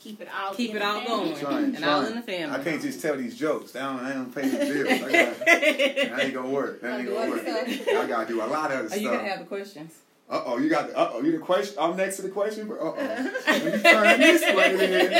Keep it all. Keep it the all family. going. Trying, And all in the family. I can't just tell these jokes. They don't, they don't pay the bills. I got, that ain't gonna work. That ain't gonna work. I gotta do a lot of other Are you gonna have the questions? Uh oh, you got the. Uh oh, you the question. I'm next to the question. but Uh oh, you turn this way then.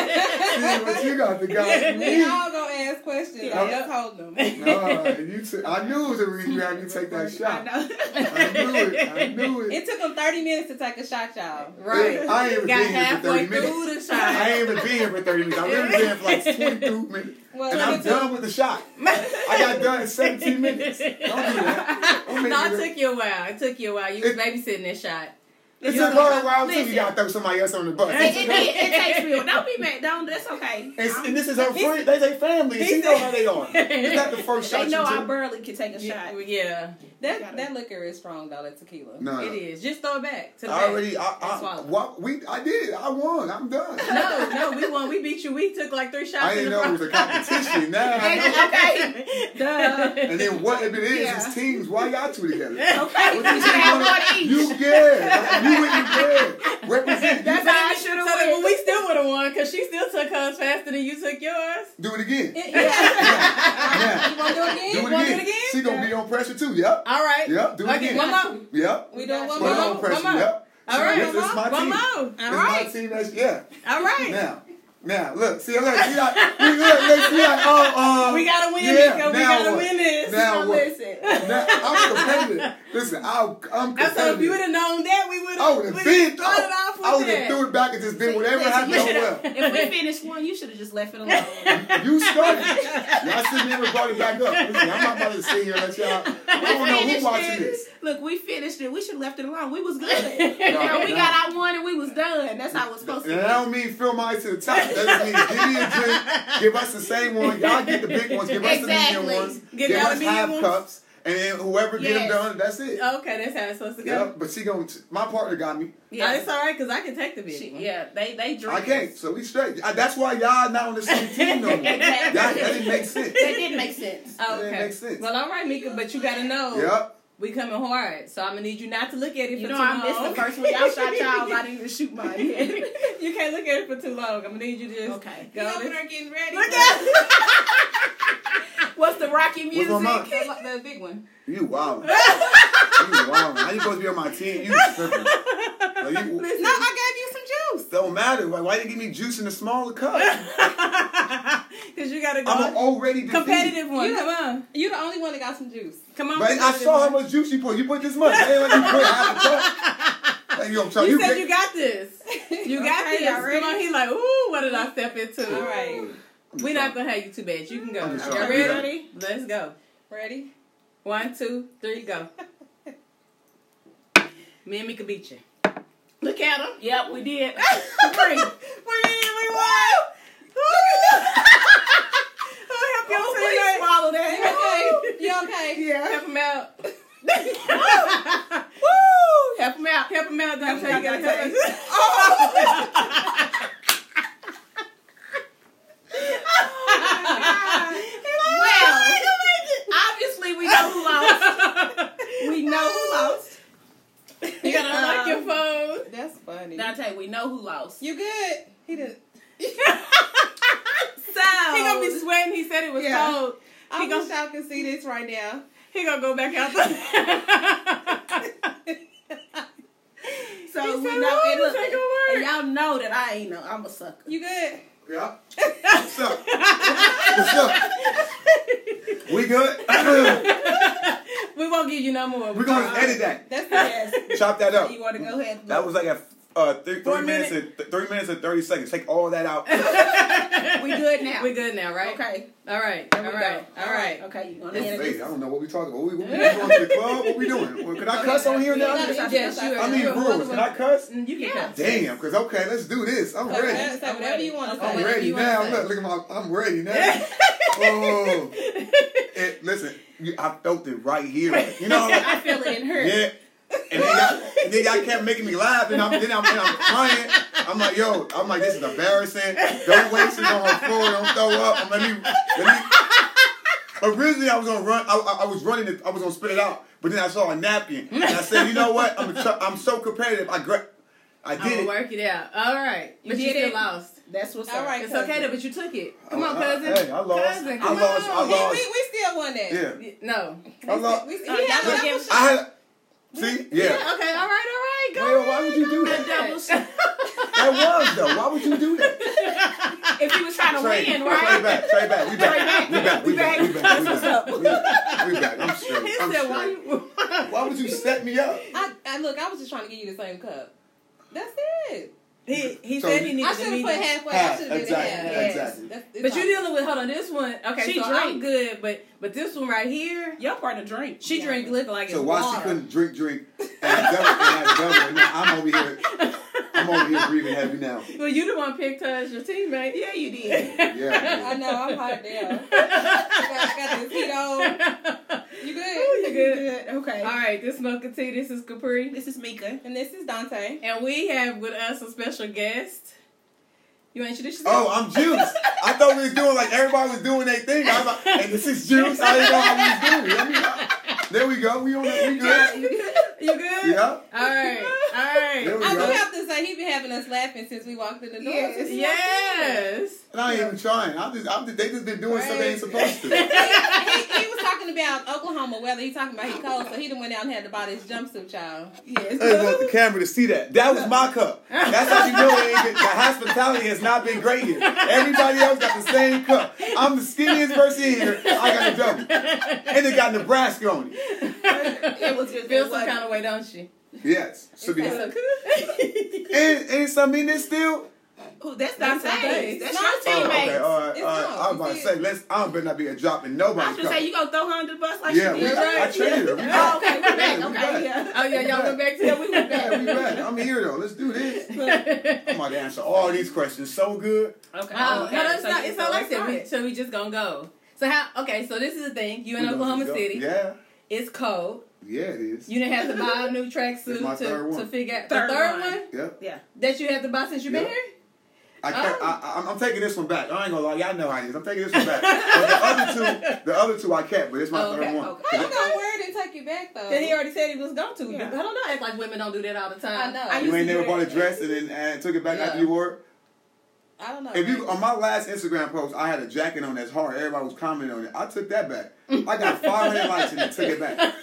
See what you got the guy We all gonna ask questions. Yeah. I just told them. Nah, you t- I knew it was the reason you had me take that I shot. know. I knew it. I knew it. It took them 30 minutes to take a shot, y'all. Right. I ain't even Got been here for 30 minutes. through the shot. I ain't even been here for 30 minutes. I've been here for like 22 minutes. Well, And I'm 22. done with the shot. I got done in 17 minutes. Don't do that. Don't No, it took you a while. It took you a while. You was babysitting this shot. It You took know, her a while too. You gotta throw somebody else on the bus. It, it, it, it takes real. Don't be mad. Don't. That's okay. And, and this is her friend. They say family. And she know how they are. It's not the first shot They know you I barely can take a shot. Yeah, That that liquor is strong though. That tequila. No, it is. Just throw it back to the I already. I, I, swallow. what we? I did. I won. I'm done. No, no, we won. We beat you. We took like three shots. I didn't the know it was a competition. Now I okay. Duh. And then what if it is? Yeah. It's teams. Why y'all two together? Okay. You you should have wanna- one each. You yeah. You and you yeah. Represent. That's You, how I should have then, went. but we still would have won because she still took hers faster than you took yours. do it again. Yeah. You Yeah. want to do it again? Do it wanna do it again? She gonna be on pressure too. Yep. All right. Yep. Do it okay, again. one more. Yep. We doing one Put her more. on pressure. one more. Yep. All So right, This, this my one team. more. This All is right. my team. That's yeah. All right. Now. Now look, see, look, see, like, we look, look, see, like, oh, um, We gotta win, yeah, Nico. We gotta what? win this. Now Now what? listen. Now, I'm competitive. Listen, I, I'm competitive. So if you would have known that, we would have. I would have been with I would have threw it back and just been whatever happened. Well. If we finished one, you should have just left it alone. You started. Y'all sit there and brought it back up. Listen, I'm not about to sit here and let y'all. I don't know who watching it. this. Look, we finished it. We should have left it alone. We was good. No, we no. got our one and we was done. That's how it was supposed to And be. that don't mean fill mine to the top. That just means give me a drink, give us the same one. Y'all get the big ones, give us the Exactly. medium ones, Give give the us half ones. cups, and then whoever get them done, that's it. Okay, that's how it's supposed to go. Yeah, but she gonna. My partner got me. Yeah. it's all right because I can take the bitch. She- one. yeah, they they drink. I can't, so we straight. I, that's why y'all not on the same team no more. Y'all, that didn't make sense. That didn't make sense. Oh, That okay. makes sense. Well, all right, Mika, but you gotta know Yep. We coming hard, so I'm gonna need you not to look at it You for know, too I long. missed the first one. Y'all shot y'all. I didn't even shoot mine. you can't look at it for too long. I'm gonna need you to just Okay. go. over this- there getting ready. Look at What's the rocky What's music? on mine? The, the big one. You wow. you wow. How you supposed to be on my team? You tripping. Like, you, No, I gave you some juice. don't matter. Why, why you give me juice in a smaller cup? Because you gotta go. I'm an already defeated. competitive one. You- Come on, uh, You the only one that got some juice. come on. But I competitive saw how much juice you put. You put this much. It ain't like you put half a cup. Like, yo, I'm You you, said get- you got this. You got Okay, this. y'all Come on, he like, ooh, what did I step into? All right. We're not gonna have you too bad. You can go. I'm Y'all trying ready? Let's go. Ready? One, two, three, go. Me and Mika beat you. Look at him. Yep, we did. Three. We did. We won. Oh, help you Oh, please swallow that. You okay? You okay? Yeah. Help him out. Woo! Help him out. Help him out. Help how him you out, gotta help Dante. us. Well, obviously we know who lost. We know who lost. You gotta unlock Um, your phone. That's funny. Dante, we know who lost. You good? He didn't. So he gonna be sweating. He said it was Yeah. cold. I He wish gonna y'all can see this right now. he gonna go back out there. So we know, "Ooh, and, look, this ain't gonna work." and y'all know that I ain't know. I'm a sucker. You good? Yeah. What's up? What's up? We good? we won't give you no more. We're gonna uh, edit that. That's the best. Chop that up. You want to go ahead? That was like a uh, three minutes, minutes? and th- three minutes and thirty seconds. Take all that out. We good now. We good now, right? Okay. All right. There All we right. go. All right. Okay. You want Hey, I don't know what we talking about. What we, what we, we going to the club? What we doing? Well, Can I cuss on here now? Yes, you are. I mean, rules. Can I cuss? Mm, You can Yeah. cuss. Damn, because okay, let's do this. I'm Okay, ready. say whatever you want to say. I'm ready you now. Look, look at my. I'm ready now. oh, it, listen, I felt it right here. You know, like, I feel it in her. yeah. And then y'all, and then y'all kept making me laugh, and I'm then I'm, then I'm crying. I'm like, yo, I'm like, this is embarrassing. Don't waste it on her floor. Don't throw up. I'm, let me, let me. Originally, I was gonna run. I, I, I was running it. I was gonna spit it out, but then I saw a napkin, and I said, you know what? I'm a, I'm so competitive. I gra- I I'm did it. work it out. All right. You But you did still it? lost. That's what's All up. right. It's okay though, but you took it. Oh, come on, I- I- cousin. hey, I lost. Cousin, I lost. On. We, lost. we, we still won that. Yeah. No. I lost. We, we, Oh, yeah, y'all that gonna was- give- I had. See, yeah. Okay. All right. All right. Go Wait, ahead. why would you do that? ahead. That was though. Why would you do that? if you was trying to Trey, win, Trey right? back, Trey back. We back. We back. We back. We back. We back. We back. We back. I'm straight. He I'm said, "Why you?" Why would you set me up? I, I look. I was just trying to give you the same cup. That's it. He he So said he needed I to should have put him. halfway. Half, I should have did exactly, half. Yes. exactly. That's, But you're dealing with hold on this one. Okay, She so I'm good, but but this one right here, Your partner drink. she Yeah. drink liquor like So it's why water. she couldn't drink, drink, and double, and double, now I'm over here. I'm over here breathing heavy now. Well, you the one picked her as your teammate. Yeah, you did. Yeah. I know. I'm hot damn. I got, got this heat on. Oh, you good? You good? Good. Okay. All right, this is Mocha T. This is Capri, This is Mika. And this is Dante. and we have with us a special guest. You want to introduce yourself? Oh, I'm Juice. I thought we was doing like everybody was doing their thing. I was like, and this is Juice. I didn't know how we was doing. it. Let me. There we go. We on it. We good. You good? Yeah. All right. All right. I go. do have to say he's been having us laughing since we walked in the door. Yes. This Yes. And I ain't even trying. I'm just, I'm just, they just been doing something they ain't supposed to. he, he was talking about Oklahoma weather. He talking about he cold, so he done went out and had to buy this jumpsuit, y'all. Yes. I want the camera to see that. That was my cup. That's how you know it ain't been, the hospitality has not been great here. Everybody else got the same cup. I'm the skinniest person here. I got a double. And it got Nebraska on it. It was just Feel it some kind of way, don't she? Yes. So be, It's and, so and some in this still. Ooh, that's That's Dante. Dante. That's No, your Oh, okay. All right. It's All right. not. I was about to say, let's. I'm better not be a drop in I nobody's was gonna say you gonna throw her under the bus like Yeah, she we, did. I traded her. We Oh, okay, we back. Yeah, we Okay, back. yeah. Oh yeah, y'all went back to Yeah, we went Yeah, we back. back. I'm here though. Let's do this. I'm about to answer all these questions so good. Okay. Oh, okay. no, that's So not. It's not like that. We, so we just gonna go. So how? Okay, so this is the thing. You in Oklahoma. City. Yeah. It's cold. Yeah, it is. You didn't have to buy a new tracksuit to, to figure out Third the third one. one Yep. Yeah. that you had to buy since you've been here. I can't, Oh. I, I, I'm taking this one back. I ain't gonna lie, y'all know how it is. I'm taking this one back. but the other two, the other two I kept, but it's my Oh, third one. okay. How you gonna wear it and take it back though? Cause he already said he was going to. Yeah. I don't know. Act like women don't do that all the time. I know. I You used ain't never do bought a that. dress and then and took it back Yeah. after you wore it. I don't know. If you on my last Instagram post, I had a jacket on that's hard. Everybody was commenting on it. I took that back. I got 500 likes and took it back.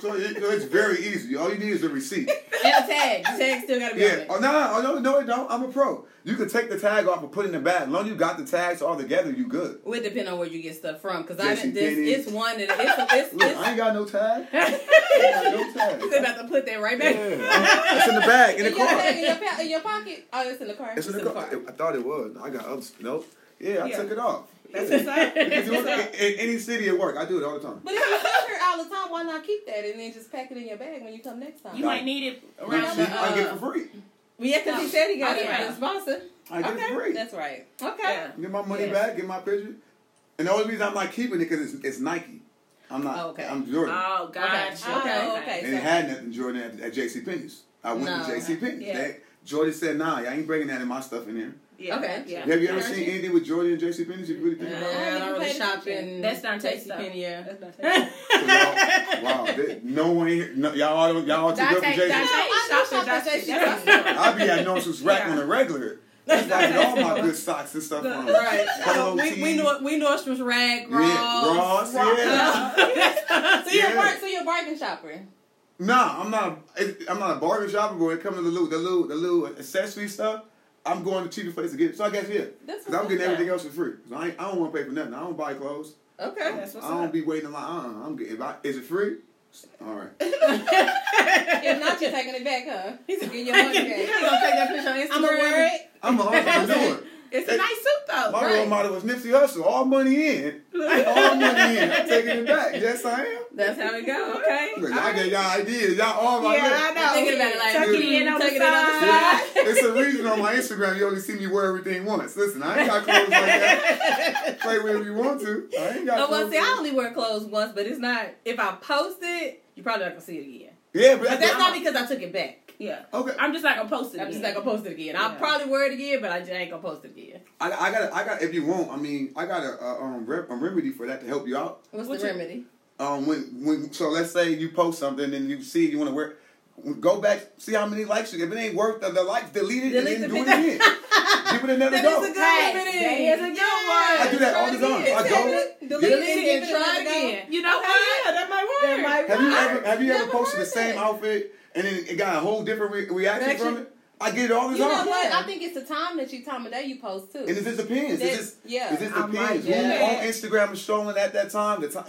So, it, it's very easy. All you need is a receipt. And a tag. The tag still gotta be on Yeah. Oh no, oh, no, no, it don't. I'm a pro. You can take the tag off and put it in the bag. As long as you got the tags all together, you good. Well, it would depend on where you get stuff from. Cause I didn't. This, it's one that it's it's. Look, it's I ain't got no tag. I ain't got no tag. They about to put that right back. Yeah. It's in the bag in the in your, car. bag, in, your, in your pocket? Oh, it's in the car. It's in the car. I thought it was. I got other. Nope. Yeah, I Yeah. took it off. That's what's up. You That's what's it up. in, in any city at work. I do it all the time. But if you come here all the time, why not keep that and then just pack it in your bag when you come next time? You might need it You around see, the. I get it Uh, for free. Yeah, because he said he got it Okay. from a sponsor. I get Okay. it for free. That's right. Okay. yeah. Get my money Yes. back. Get my picture. And the only reason I'm not keeping it because it's, it's Nike. I'm not. Okay. I'm Jordan. Oh, gotcha. Oh, Okay. okay. and it had nothing Jordan at, at J.C. Penney's. I went No. to J.C. Penney's. Yeah. They- Jordan said, "Nah, I ain't bringing that in my stuff in here." Yeah. Okay. Yeah. Have you ever Yeah. seen anything with Jordan and J.C. Penney's? If you really think about it. Yeah, I you don't really paid shop in That's not JC stuff. Penney. Yeah. That's not taking So y'all, wow, they, no one here. No, y'all all y'all all too good for Dante, J.C. Dante, I shop shop at at JC. That's our store. I be at Norse's rack on the regular. That's why I get all my good socks and stuff from. Right. Polo we, we, know, we Nordstrom's Rack, Yeah, Ross. Ross, yeah. So you're Yeah. a bar- so you're a bargain shopper. Nah, I'm not. A, it- I'm not a bargain shopper. But when it comes to the little, the little, the little accessory stuff, I'm going to cheaper place to get it. So I guess yeah, because I'm getting up. everything else for free. 'Cause I, ain't, I don't want to pay for nothing. I don't buy clothes. Okay. That's what's I don't up. be waiting in line. Uh, I'm getting. If I, is it free? All right. If not, you're taking it back, huh? He's get your money He's back. gonna take that picture on Instagram. I'm going a word. I'm an entrepreneur. It's a nice suit though. My right? role model was Nipsey Hussle. All money in. All money in. I'm taking it back. Yes, I am. That's how it go. Okay. Look, y'all get y'all ideas. Y'all all my Yeah, I know. Thinking about it like, Tuck it in on the tuck it in on the side. It's a reason on my Instagram you only see me wear everything once. Listen, I ain't got clothes like that. Play wherever you want to. I ain't got Oh, well, clothes. see, I only wear clothes once, but it's not. If I post it, you probably not gonna see it again. Yeah, but But that's I'm- not because I took it back. Yeah. Okay. I'm just not gonna post it. I'm just again. not gonna post it again. I'll probably wear it again, but I just ain't gonna post it again. I, I got I got if you want, I mean, I got a, a um rep, a remedy for that to help you out. What's What the you- remedy? Um, when when so let's say you post something and you see you want to wear, go back see how many likes you get. If it ain't worth the, the likes, delete it Delete and then the do it again. Give it another That go. is a good Hey, remedy. that is a good one. I do that all the time. I go. Delete Delete it it and give try another go. again. You know what? Yeah, that might work. That might Have you ever have you ever posted the same outfit and then it got a whole different re- reaction Reaction? from it? I get it all the You know what? Yeah. I think it's the time that you time of day you post too. And it just depends. That- It just yeah. it just I might depends. do Who that. on Instagram is strolling at that time? The time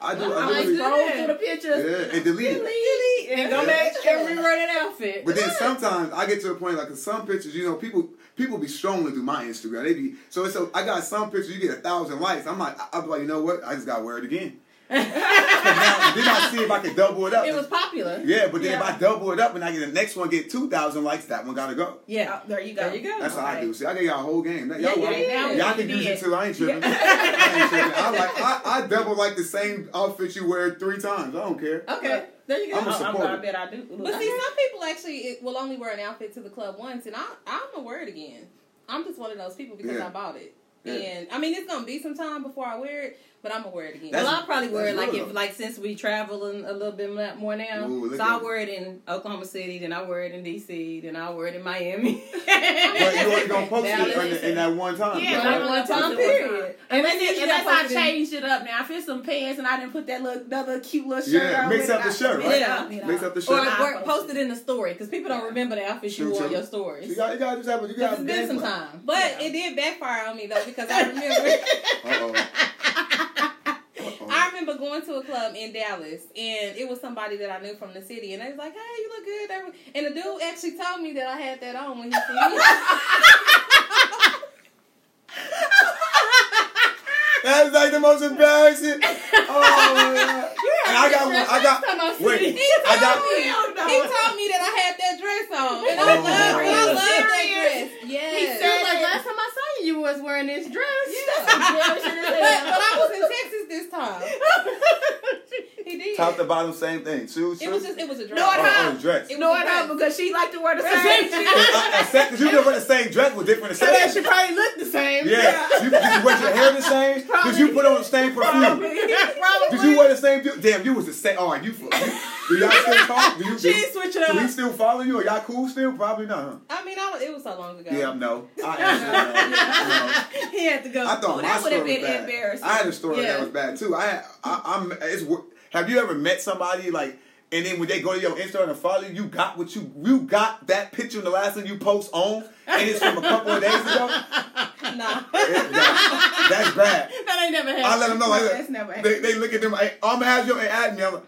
I do. I I literally, do scroll through the pictures. Yeah, and delete it. Delete and go Yeah. back and rewrite an outfit. But then sometimes I get to a point like in some pictures, you know, people people be strolling through my Instagram. They be so it's a, I got some pictures you get a thousand likes. I'm like I'm like you know what? I just gotta wear it again. 'Cause now, then I see if I can double it up. it was popular. yeah, but then if I double it up and I get the next one get two thousand likes, that one gotta go. Yeah. Oh, there you go. There you go. That's how I do. See, I get y'all a whole game. Y'all, Yeah, y'all, yeah, y'all can use did. it too. I ain't tripping. I ain't tripping. I like I, I double like the same outfit you wear three times. I don't care. Okay. There you go. I'm a I'm, supporter. I bet I do. But see, some people actually it will only wear an outfit to the club once, and I I'm gonna wear it again. I'm just one of those people because Yeah. I bought it, Yeah. and I mean it's gonna be some time before I wear it, but I'm gonna wear it again. That's- well, I'll probably wear it like if like since we travel in a little bit more now. Ooh, so I'll it. wear it in Oklahoma City, then I'll wear it in DC, then I'll wear it in Miami. But you only gonna post it Dallas. in, in that one time. Yeah, right? like one one time time period. And Unless then, usually unless I I it changed it up now, if it's some pants and I didn't put that little another cute little shirt Yeah, on mix up the I- shirt, right? Yeah. Mix up the shirt. I work, post post it in the story because people don't remember the outfits you wore in your stories. You got you gotta just have you gotta it's been some time. but it did backfire on me though because I remember oh. I remember to a club in Dallas and it was somebody that I knew from the city and they was like, "Hey, you look good." And the dude actually told me that I had that on when he seen me. That's like the most embarrassing. Oh my god. And I got one. I got. Wait. He I told got. me. He told me that I had that dress on, and I Oh, love, I love that dress. Yes. He said- was like last time I saw you, you was wearing this dress. Yeah. That's some jail shit as but, but I was in Texas this time. He did. Top to bottom, same thing. Shoes. It was just it was a dress. No, it Oh, hurt. oh, dress. It No, was it a dress. because she liked to wear the Right. same shit. Because you never wear the same dress with different So that accessories. she probably looked the same. Yeah. You, did you wear your hair the same? Did you put on the same perfume? Probably. Did you wear the same? du- Damn, you was the same. Oh, you. you do y'all still talk? Do you? She Do, ain't switching do he up. still follow you? Are y'all cool still? Probably not. Huh? I mean, I it was so long ago. Yeah, no. I answered no. He had to go. I thought oh, my that would story have was been bad. embarrassing. I had a story Yeah. that was bad too. I, had, I I'm it's. Have you ever met somebody like? And then when they go to your Instagram and follow you, you got what you you got that picture in the last thing you post on, and it's from a couple of days ago. Nah. It- that- that's bad. That ain't never happened. I let them know. Like, that's never they, they look at them. Like, I'm gonna have you and add me. I'm like,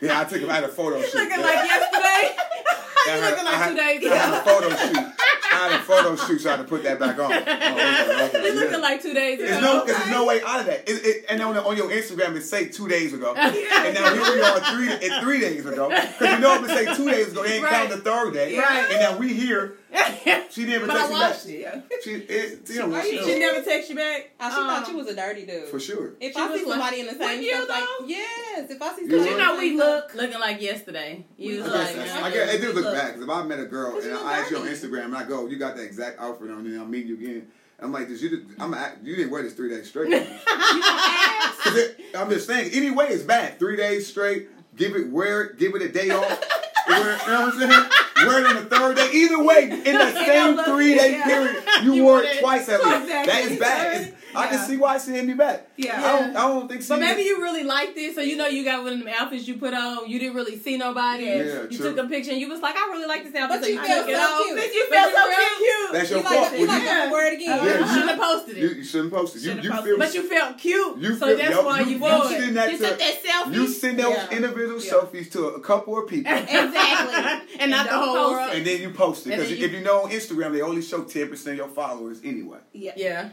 yeah, I took him. I had a photo shoot. Looking yeah. like yesterday. I you looking I like had- two days I had a photo shoot. Had a photo shoot, so I had to put that back on. Oh, okay, okay, yeah. looking like two days ago. There's no, there's no way out of that. It, it, and on, on your Instagram, it say two days ago, Yeah. and now here we are three, it, three days ago. Because you know if it say two days ago, they ain't count the third day. Right. And now we here. She didn't even text me back. watched it. She, it, you know, she- She never text you back. Oh, she thought you was a dirty dude. for sure. If She I was see like- somebody in the same With you, stuff, like yes, if I see You somebody, You know we same look. Looking like yesterday. You was I like, guess, man, I guess it do look look. bad because if I met a girl and I ask you on. Instagram and I go, you got that exact outfit on, and I'll meet you again. I'm like, did you? I'm act- you didn't wear this three days straight. you gonna ask? 'Cause it, I'm just saying. Anyway, it's bad. Three days straight. Give it wear it. Give it a day off. Wear it, you know what I'm saying? wear it on the third day. Either way, in the same three day Yeah. period, you, You wore it twice at least. exactly. That is bad. It's- I can see why she hit me back. Yeah. I don't. I don't think. She But maybe you really liked it, so you know you got one of them outfits you put on. You didn't really see nobody. Yeah, you true. took a picture and you was like, I really like this outfit. But so you took felt so cute. But you But felt so cute. That's your fault. you Well, like you- to wear it again. Uh-huh. You shouldn't have posted it. you shouldn't post it. You, Shouldn't you feel. But you felt cute, You so feel- that's yup, why you- you you wore send it. that You to- took that selfie. You send those Yeah. individual Yeah. selfies to a couple of people. Exactly. and not the whole world. And then you post it because if you- you know on Instagram they only show ten percent of your followers anyway. Yeah. Yeah,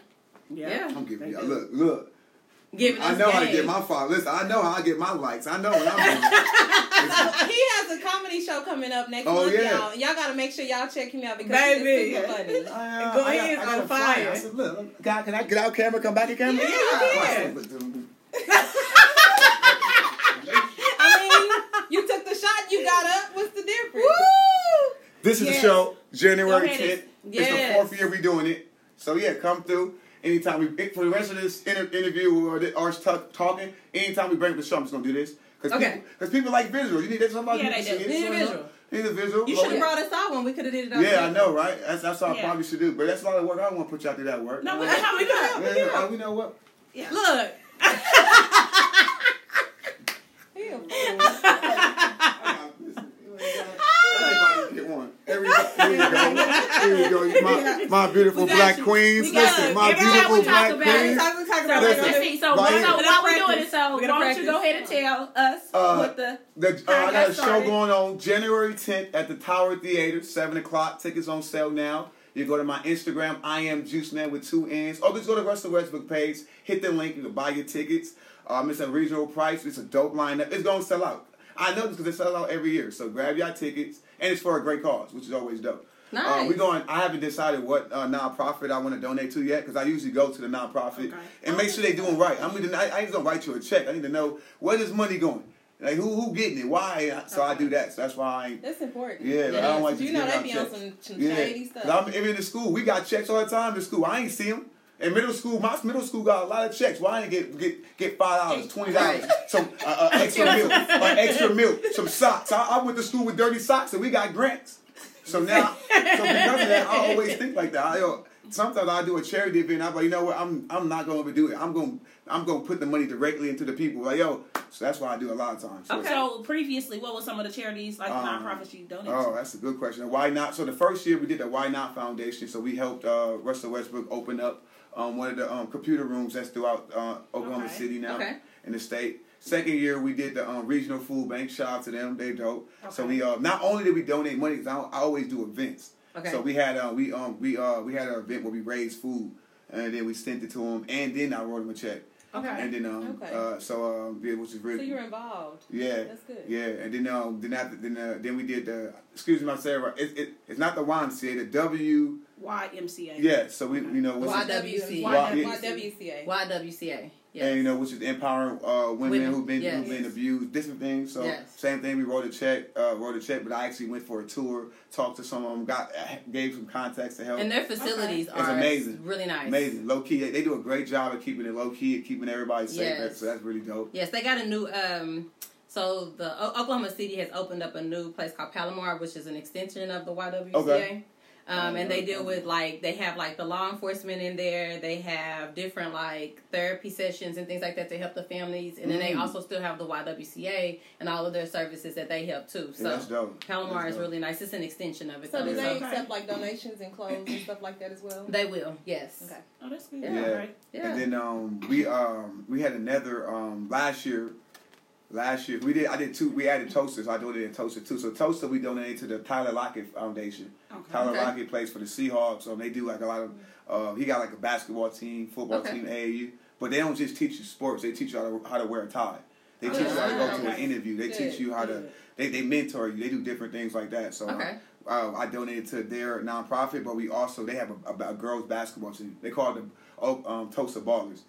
Yeah. yeah. I'm giving you do. look, look. Giving I us know how to get my followers. Listen, I know how I get my likes. I know what I'm doing. He has a comedy show coming up next Oh, month, yeah. y'all. Y'all gotta make sure y'all check him out because Baby. he's super funny. I, uh, Go I ahead, I got on a flyer. fire. I said, look, look, God, can I get out camera? Come back in camera? Yeah, you Yeah. I mean, you took the shot, you got up. What's the difference? This is Yes. the show, January 10th. and- It's the fourth year we doing it. So yeah, come through. Anytime we for the rest of this inter- interview or the, us ta- talking, anytime we bring up the show, I'm just gonna do this because Okay. people, cause people like visuals. You need that somebody Yeah, they can do. it. Need a So, you visual. Need a visual. You should have oh, brought us out when we could have did it. on Yeah, I know, right? That's that's what I probably should do. But that's a lot of work. I don't want to put you out to that work. No, we yeah, can help. We can help. yeah, oh, you know what? Yeah. Look. He a fool. Everybody get here we go. Here we go. My, my beautiful black you. queens. We Listen, my beautiful black queens. Talk, So about Listen, let's see. So, right so while we're doing it, so why don't you go ahead and tell us Uh, what the The, uh, I got a show going on January 10th at the Tower Theater, 7 o'clock. Tickets on sale now. You go to my Instagram, I am JuiceMan with two N's. Or just go to the Russell Westbrook page, hit the link, you can buy your tickets. Um, it's a reasonable price. It's a dope lineup. It's going to sell out. I know this because it sells out every year. So grab your tickets. And it's for a great cause, which is always dope. Uh, Nice. we going. I haven't decided what uh, nonprofit I want to donate to yet because I usually go to the nonprofit Okay. and make sure they doing right. I mean, I, I just don't write you a check. I need to know where this money going. Like who who getting it? Why? So I do that. So that's why I ain't. That's important. Yeah, but I don't like You know out be on some, some Yeah, shady stuff. I'm even in the school. We got checks all the time in school. I ain't see them. In middle school, my middle school got a lot of checks. Why didn't get get get five dollars, twenty dollars, some uh, uh, extra milk, uh, extra milk, some socks. I, I went to school with dirty socks, and we got grants. So now, so because of that, I always think like that. I, yo, sometimes I do a charity event. I'm like, you know what? I'm I'm not going to do it. I'm going I'm going to put the money directly into the people. Like yo, so that's why I do a lot of times. So- So previously, what were some of the charities like Um, nonprofits you donated? Oh, to? that's a good question. Why not? So the first year we did the Why Not Foundation. So we helped uh, Russell Westbrook open up um, one of the um, computer rooms that's throughout uh, Oklahoma Okay. City now Okay. in the state. Second year we did the um, regional food bank. Shout out to them, they dope. So we uh, not only did we donate money, 'cause I, I always do events. Okay. So we had uh, we um we uh we had an event where we raised food and then we sent it to them and then I wrote them a check Okay. and then um Okay. uh so um yeah, which is really So you're involved. yeah, That's good. Yeah, and then um, then after then uh, then we did the excuse me, I'm saying. It, it, it's not the YMCA, the W. YMCA. Yeah, so we you know which is, YWCA. YWCA. YWCA. Yes. and you know which is empowering uh, women, Women, who've been yes. who've been abused, different things. So Yes. same thing. We wrote a check, uh, wrote a check, but I actually went for a tour, talked to some of them, got gave some contacts to help. And their facilities It's are amazing. really nice. Amazing, low key. They, they do a great job of keeping it low key and keeping everybody safe. Yes. So that's really dope. Yes, they got a new. Um, so the O- Oklahoma City has opened up a new place called Palomar, which is an extension of the YWCA. Okay. Um, and they deal with like they have like the law enforcement in there. They have different like therapy sessions and things like that to help the families. And then they Mm. also still have the YWCA and all of their services that they help too. Yeah, that's So dope. Palomar That's is dope. really nice. It's an extension of it. So though. do they Okay. accept like donations and clothes and stuff like that as well? They will. Yes. Okay. Oh, that's good. Yeah. All right. Yeah. And then um we um we had another um last year last year we did I did two we added toasters I donated toaster too so toaster we donated to the Tyler Lockett Foundation Okay. Tyler Okay. Lockett plays for the Seahawks um they do like a lot of uh he got like a basketball team football Okay. team AAU but they don't just teach you sports they teach you how to how to wear a tie they teach you how to go to an interview they teach you how to they, they mentor you they do different things like that so uh, Okay. uh, I donated to their nonprofit, but we also they have a, a, a girls basketball team. They call them the oh, um, Tulsa Ballers.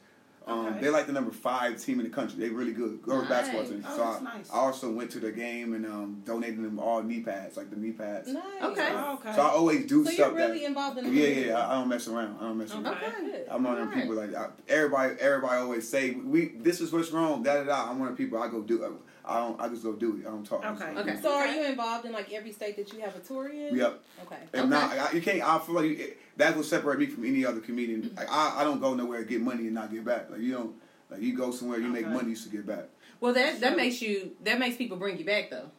Um, Okay. They're like the number five team in the country. They're really good girls Nice. basketball team. Oh, so that's I, nice. I also went to the game and um, donated them all knee pads, like the knee pads. Nice. Okay. Oh, okay. So I always do So stuff you're really that. involved in the Yeah, community. yeah. I, I don't mess around. I don't mess around. Okay. Good. I'm one of them people like I, everybody. Everybody always say we. This is what's wrong. Da da da. I'm one of the people. I go do. I don't. I just go do it. I don't talk. I Okay. Okay. So are you involved in like every state that you have a tour in? Yep. Okay. If not, I, you can't. I feel like you, that's what separates me from any other comedian. Like, I, I don't go nowhere to get money and not get back. Like you don't. Like you go somewhere, you make Okay. money, you should get back. Well, that that makes you that makes people bring you back though,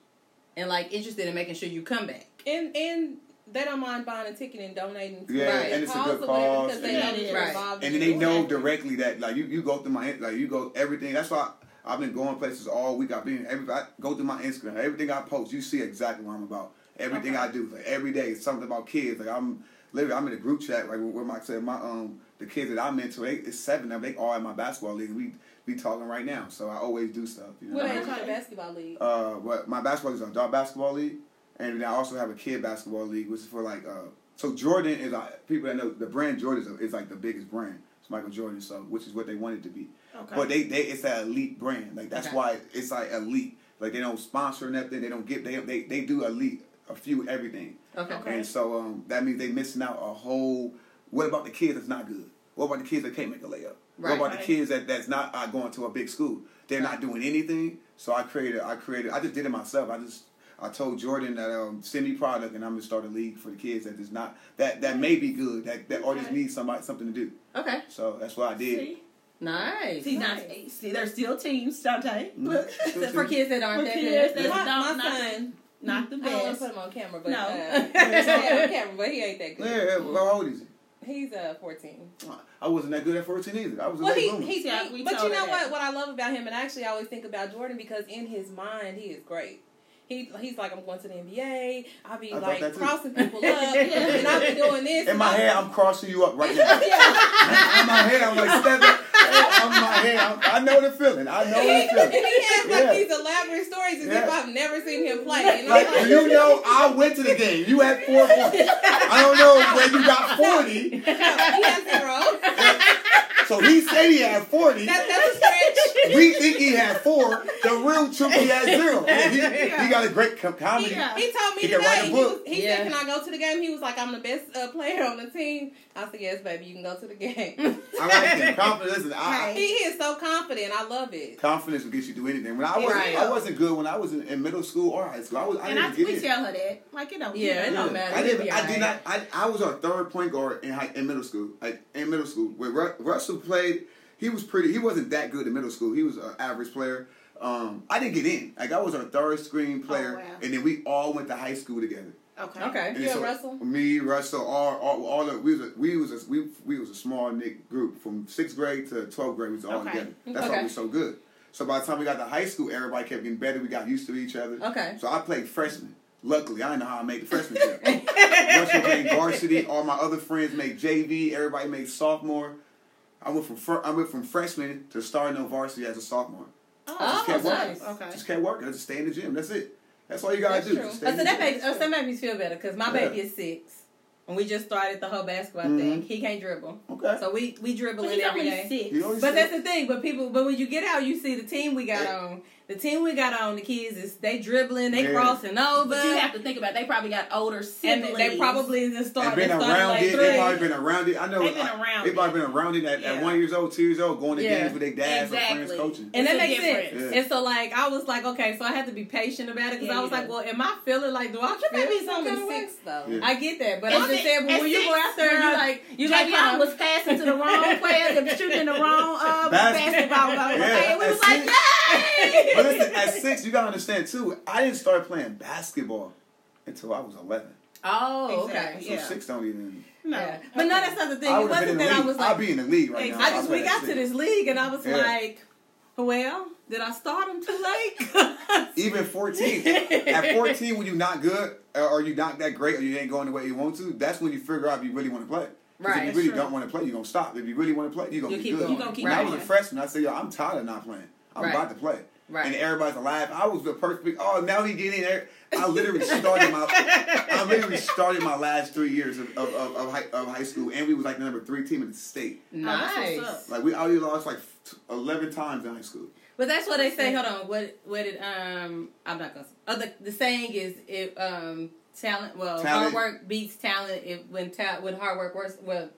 and like interested in making sure you come back. And and they don't mind buying a ticket and donating to Yeah, like, and it's a good cause, because they and- know that you're Right. involved and then they know directly that like you, you go through my like you go everything. That's why I've been going places all week. I've been every I go through my Instagram. Everything I post, you see exactly what I'm about. Everything Okay. I do, like every day, it's something about kids. Like I'm literally, I'm in a group chat like where my said my um the kids that I mentor, they, it's seven of them. They all in my basketball league. We we talking right now, so I always do stuff. You know? What mean? is basketball league? Uh, but my basketball is an adult basketball league, and then I also have a kid basketball league, which is for like uh. So Jordan is uh, people that know the brand Jordan is, is like the biggest brand. It's Michael Jordan, so which is what they want it to be. Okay. But they they it's that elite brand. Like that's Okay. why it's like elite. Like they don't sponsor nothing. They don't get they they they do elite a few everything. Okay. Okay. And so um that means they missing out a whole. What about the kids that's not good? What about the kids that can't make a layup? Right. what about Right. the kids that that's not uh, going to a big school? They're not doing anything. So I created I created I just did it myself. I just I told Jordan that um send me product and I'm gonna start a league for the kids that is not that that may be good that that or just need somebody something to do. Okay. So that's what I did. See, Nice. see, now, see, there's still teams, Dante. Mm. Look, For kids that aren't For that kids good. that- my, not- my not- son, not the I don't want to put him on camera, but No. uh, he's on camera, but he ain't that good. Yeah, yeah, well, how old is he? He's uh 14. I wasn't that good at 14 either. I was a Well, late he, bloomer. he's See, I- he- we but you know her what? What I love about him, and actually I always think about Jordan because in his mind he is great. He he's like I'm going to the NBA. I'll be I like crossing people up, and I'll be doing this. In my head, I'm crossing you up right now. yeah. in my head, I'm like, step. I'm in my head. I'm, I know the feeling. I know he, the he has like Yeah. these elaborate stories as if I've never seen him play. And I'm Like, like, you know, I went to the game. You had four points. I don't know where you got 40. he has zero. So he said he had 40. That, that's a stretch. We think he had four. The real truth, he had zero. He, he got a great com- comedy. Yeah. He told me He today. write a He, book. was, he Yeah. said, "Can I go to the game?" He was like, "I'm the best uh, player on the team." I said, "Yes, baby, you can go to the game." I like him. Confidence. Listen, I, he is so confident. I love it. confidence will get you through anything. When I wasn't, Right. I wasn't good when I was in, in middle school or high school. I was, I and didn't I, get we it. tell her that. Like, it don't Yeah, matter. it don't matter. I did. be I did not. I, I was our third point guard in high, in middle school. Like in middle school, where Ru- Russell played, he was pretty. He wasn't that good in middle school. He was an average player. Um, I didn't get in. Like I was our third screen player, Oh, wow. and then we all went to high school together. Okay. Okay. And You and Russell? Me, Russell, all, all, all of, we was a, we was a, we we was a small knit group from sixth grade to twelfth grade. We was all Okay. together. That's why we were so good. So by the time we got to high school, everybody kept getting better. We got used to each other. Okay. So I played freshman. Luckily, I didn't know how I made the freshman team. Russell made varsity. All my other friends made JV. Everybody made sophomore. I went from fir- I went from freshman to starting on varsity as a sophomore. Oh, just kept nice. working. Okay. Just kept working. I just stay in the gym. That's it. That's all you gotta That's do. true. Just stay Oh, so the that makes oh, so that makes me feel better because my Yeah. baby is six, and we just started the whole basketball Mhm. thing. He can't dribble, Okay. so we we dribble But in he's every only six. But said- that's the thing. But people, but when you get out, you see the team we got Yeah. on. The team we got on, the kids is they dribbling, they Yeah. crossing over. But you have to think about it, they probably got older and siblings. they probably just and started. been they started around like it. three. They probably been around it. I know. They've been I- around They it. probably been around it at, Yeah. at one years old, two years old, going to Yeah. games with their dads or friends coaching. And that It's a makes sense. difference. Yeah. And so, like, I was like, okay, so I had to be patient about it because Yeah, I was you like, well, am I feeling like, do I Your feel baby's some only kind of way? six though. Yeah. I get that, but I'm just six- saying, but when you go six, out there, you girl, like, you Javion like, I was passing to the wrong player and shooting the wrong uh, basketball goal. Okay, and we was like, six- yay! But listen, at six, you gotta understand too. I didn't start playing basketball until I was eleven. oh, okay. Exactly. So Yeah. six don't even. No. Yeah. But no, that's not the thing. I It would have been wasn't that I was like, I'll like, be in the league right now. I just we got to this league and I was Yeah. like, well, did I start him too late? Even fourteen. at fourteen, when you're not good uh, or or you're not that great or you ain't going the way you want to, that's when you figure out if you really want to play. Right, If you really true. don't want to play, you're gonna stop. If you really want to play, you're gonna You be keep good. going. You gonna keep when I was a freshman, I said, "Yo, I'm tired of not playing. I'm Right. about to play." Right. And everybody's alive. I was the first perfect. Oh, now he get in there. I literally started my. I literally started my last three years of of, of, of, high, of high school, and we was like the number three team in the state. nice. that's what's up. Like we already lost like eleven times in high school. But that's what they say. Hold on. What what did um I'm not gonna. Oh, the the saying is if um talent well Talent. hard work beats talent if when ta- when hard work works well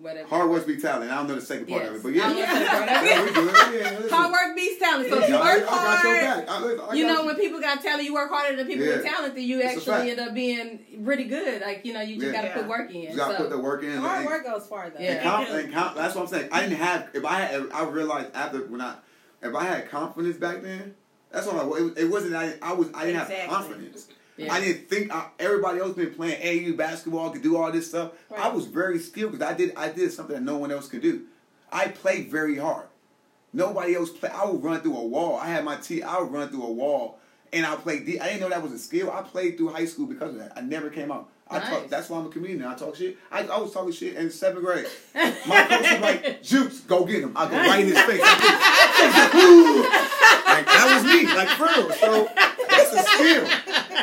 whatever. Hard work beats talent. I don't know the second part Yes. of it, but yeah. I'm the second part of it. yeah, we good. Yeah, listen. Hard work beats talent. So if you Yeah, I, work I got your hard, back. I, listen, I you got know, when people got talent, you work harder than people with talent, then you It's actually end up being pretty good. Like, you know, you just Yeah. got to Yeah. put work in. You gotta so. put the work in. Hard and- work goes far though. Yeah. And conf- and conf- that's what I'm saying. I didn't have if I had I realized after when I if I had confidence back then, that's what I it, it wasn't I I was I didn't have confidence. Yeah. I didn't think I, everybody else been playing AU basketball could do all this stuff. I was very skilled because I did I did something that no one else could do. I played very hard. Nobody else play. I would run through a wall. I had my T. I would run through a wall, and I played. D- I didn't know that was a skill. I played through high school because of that. I never came out. I Nice. talk, that's why I'm a comedian. I talk shit. I, I was talking shit in seventh grade. My coach was like, "Juice, go get him." I go right in his face. like that was me, like for real. So that's a skill.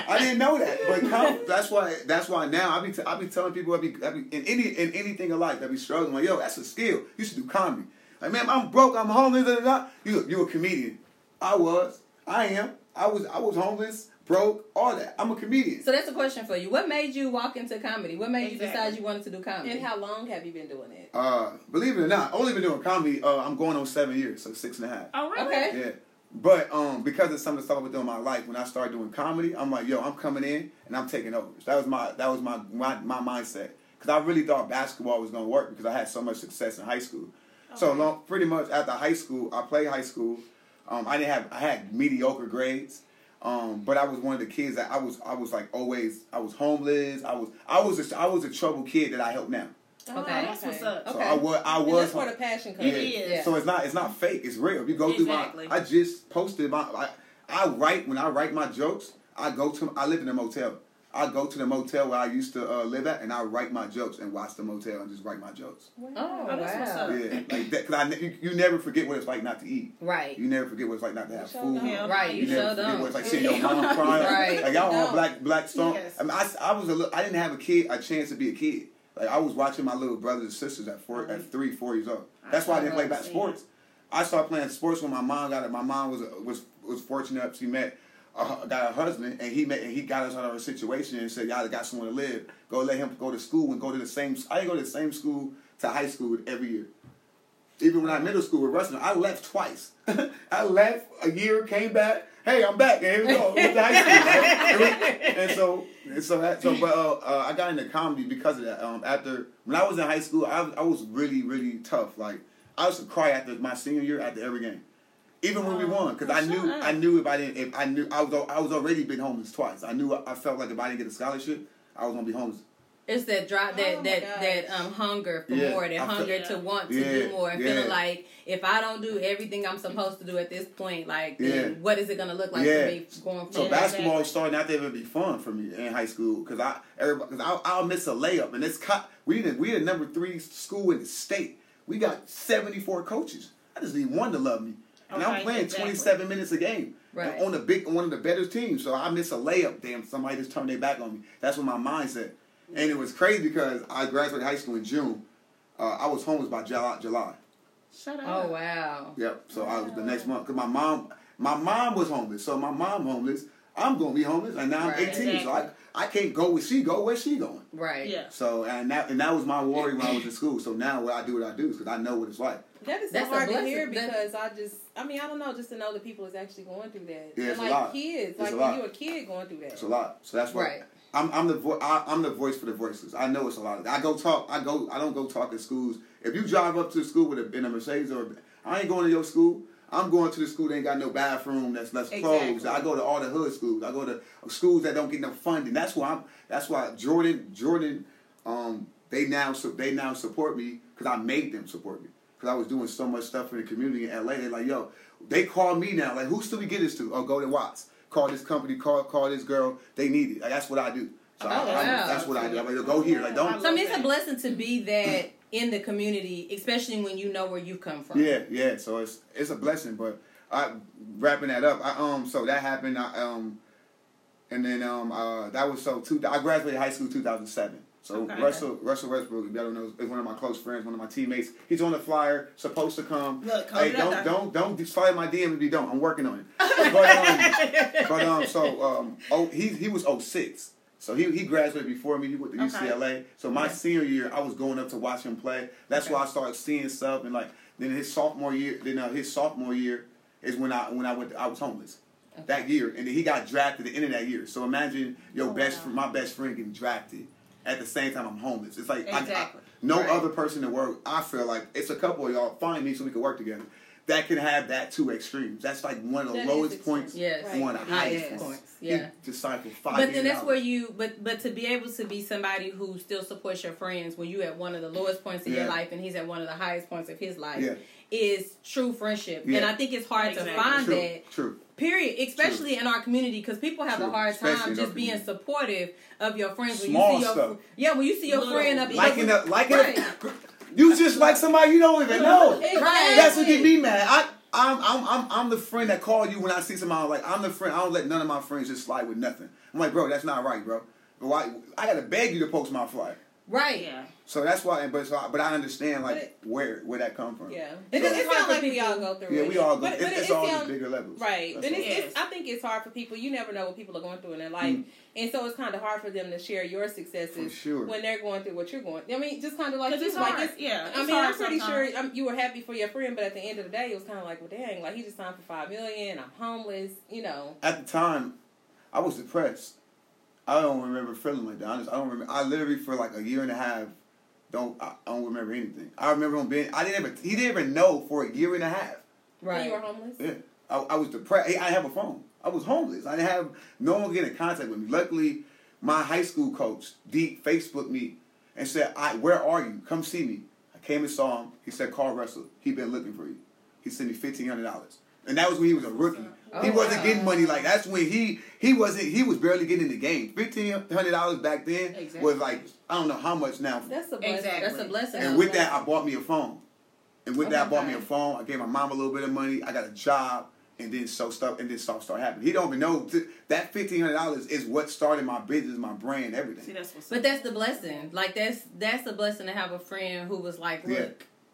I didn't know that, but com- that's why. That's why now I be t- I be telling people I be, I be in any in anything in life that be struggling. Like yo, that's a skill. You should do comedy. Like man, I'm broke. I'm homeless. Da, da, da. You you a comedian? I was. I am. I was. I was homeless, broke, all that. I'm a comedian. So that's a question for you. What made you walk into comedy? What made you decide you wanted to do comedy? And how long have you been doing it? Uh, believe it or not, I've only been doing comedy. Uh, I'm going on seven years, so six and a half. Oh, really? Okay. Yeah. But um, because of some of the stuff I've been doing in my life, when I started doing comedy, I'm like, yo, I'm coming in and I'm taking over. So that was my that was my my, my mindset. Because I really thought basketball was gonna work because I had so much success in high school. So long, pretty much after high school, I played high school. Um, I didn't have I had mediocre grades. Um, but I was one of the kids that I was I was like always I was homeless. I was I was a, I was a troubled kid that I help now. Oh, Okay. That's what's up. So Okay. I was I And was that's where the passion comes It in. is. Yeah. so it's not it's not fake. It's real. If you go Exactly. through my, I just posted my. I, I write when I write my jokes. I go to. I live in a motel. I go to the motel where I used to uh, live at, and I write my jokes and watch the motel and just write my jokes. Oh, Oh, that's wow. Yeah, like that. Cause I you, you never forget what it's like not to eat. Right. You never forget what it's like not to have food. don't. Right. You, You never forget don't. what it's like seeing your mom crying. Right. Like y'all No. on Black Black Stone. Yes. I mean, I, I was a little, I didn't have a kid a chance to be a kid. Like I was watching my little brothers and sisters at 4 at three, four years old. That's why I didn't play back sports. I started playing sports when my mom got it. My mom was was was fortunate enough. She met a, got a husband, and he met and he got us out of our situation and said, "Y'all got somewhere to live. Go let him go to school and go to the same. I didn't go to the same school to high school every year. Even when I middle school with wrestling, I left twice. I left a year, came back. Hey, I'm back. And here we go. Went to high school. Right? and so, and so that, so, but uh, uh, I got into comedy because of that. Um, after when I was in high school, I, I was really, really tough. Like I used to cry after my senior year after every game, even when we won, because I knew, I knew if I didn't, if I knew, I was, I was already been homeless twice. I knew, I felt like if I didn't get a scholarship, I was gonna be homeless. It's that drive, that Oh that gosh. that um hunger for Yeah, more, that I feel- hunger to want to Yeah, do more, and yeah. feeling like if I don't do everything I'm supposed to do at this point, like then what is it gonna look like Yeah. for me going So forward? basketball starting not to even be fun for me in high school because I everybody because I'll, I'll miss a layup and it's cut. We did we the number three school in the state. We got seventy four coaches. I just need one to love me, and I'm playing exactly. twenty seven minutes a game. Right. On the big one of the better teams. So I miss a layup. Damn, somebody just turned their back on me. That's what my mindset. And it was crazy because I graduated high school in June. Uh, I was homeless by July. July. Shut up. Oh wow. Yep. So I was the next month because my mom, my mom was homeless. So my mom homeless. I'm gonna be homeless, and now Right. I'm 18. So I, I can't go where she go. Where she going? Right. Yeah. So and that and that was my worry when I was in school. So now what I do, what I do, is because I know what it's like. That is so That's hard to blessing. hear That- because I just, I mean, I don't know, just to know that people is actually going through that. Yeah, and it's a lot. kids, It's like when you're a kid going through that. It's a lot. So that's what Right. I'm. I'm the vo- I, I'm the voice for the voices. I know it's a lot. of. That. I go talk. I go. I don't go talk at schools. If you drive up to the school with a in a Mercedes or I ain't going to your school. I'm going to the school that ain't got no bathroom that's that's closed. I go to all the hood schools. I go to schools that don't get no funding. That's why I'm. That's why Jordan Jordan, um, they now they now support me because I made them support me because I was doing so much stuff in the community in LA. They're like, yo, they call me now. Like, who should we get this to? Oh, go to Watts. Call this company. Call call this girl. They need it. Like, that's what I do. So I, Oh, I'm- wow. that's what I do. I'm like, go here. Like, don't. So I mean, it's a blessing to be that in the community, especially when you know where you come from. Yeah, yeah. So it's it's a blessing, but I wrapping that up. I um so that happened. I um and then um uh that was so two. I graduated high school two thousand seven. So Okay. Russell Russell Westbrook, if y'all don't know, is one of my close friends, one of my teammates. He's on the flyer, supposed to come. Look, hey, hold it up, don't don't don't just slide my DM if you don't. I'm working on it. But um, but um so um oh he he was 06. So he he graduated before me. He went to Okay. UCLA. So my senior year, I was going up to watch him play. That's why I started seeing stuff and like. Then his sophomore year, then uh, his sophomore year is when I when I went I was homeless that year, and then he got drafted at the end of that year. So imagine your Oh, best wow. my best friend getting drafted at the same time I'm homeless. It's like I- I, no Right. other person in the world. I feel like it's a couple of y'all find me so we can work together. That can have that two extremes. That's like one of the That is lowest points, Yes. Right. one of the highest Yes. points. Yeah. He just signed five. But then million that's where you, but but to be able to be somebody who still supports your friends when you at one of the lowest points of your life and he's at one of the highest points of his life Yeah. is true friendship. Yeah. And I think it's hard Exactly. to find True, that. true. Period. Especially in our community because people have True. a hard time in our just being community. supportive of your friends when Small you see your stuff. yeah when you see your Little. friend up Liking up, liking Right. up. You just like somebody you don't even know. Exactly. That's what get me mad. I, I'm, I'm, I'm, I'm the friend that called you when I see somebody. Like I'm the friend. I don't let none of my friends just slide with nothing. I'm like, bro, that's not right, bro. But why? I gotta beg you to post my flyer. Right. Yeah. So that's why. But so, I- but I understand like it- where where that come from. Yeah, So- it, it hard sounds for like we all go through Yeah, it. we all go. But, it, but it's it, all sound- just bigger levels. Right, That's and it's, Yes. it's, I think it's hard for people. You never know what people are going through in their life, Mm. and so it's kind of hard for them to share your successes sure. when they're going through what you're going. I mean, just kind of like Because you, it's like hard. it's, yeah. I mean, I'm pretty sometimes. sure um, you were happy for your friend, but at the end of the day, it was kind of like, well, dang, like he just signed for five million. I'm homeless, you know. At the time, I was depressed. I don't remember feeling like that. Honest, I don't remember. I literally for like a year and a half don't I, I don't remember anything. I remember him being. I didn't even. He didn't even know for a year and a half. When you were homeless. Yeah, I, I was depressed. I have a phone. I was homeless. I didn't have no one get in contact with me. Luckily, my high school coach Deep Facebooked me and said, "I where are you? Come see me." I came and saw him. He said, "Carl Russell. He been looking for you." He sent me fifteen hundred dollars, and that was when he was a rookie. Oh, he Oh, wasn't wow. getting money like that's when he he wasn't he was barely getting in the game. Fifteen hundred dollars back then Exactly. was like I don't know how much now. That's a blessing. Exactly. That's a blessing. And with that, I bought me a phone. And with oh that, I bought me a phone. I gave my mom a little bit of money. I got a job, and then so stuff, and then stuff started happening. He don't even know that fifteen hundred dollars is what started my business, my brand, See, everything. that's what's But that's the blessing. Like that's that's the blessing to have a friend who was like, look, Yeah.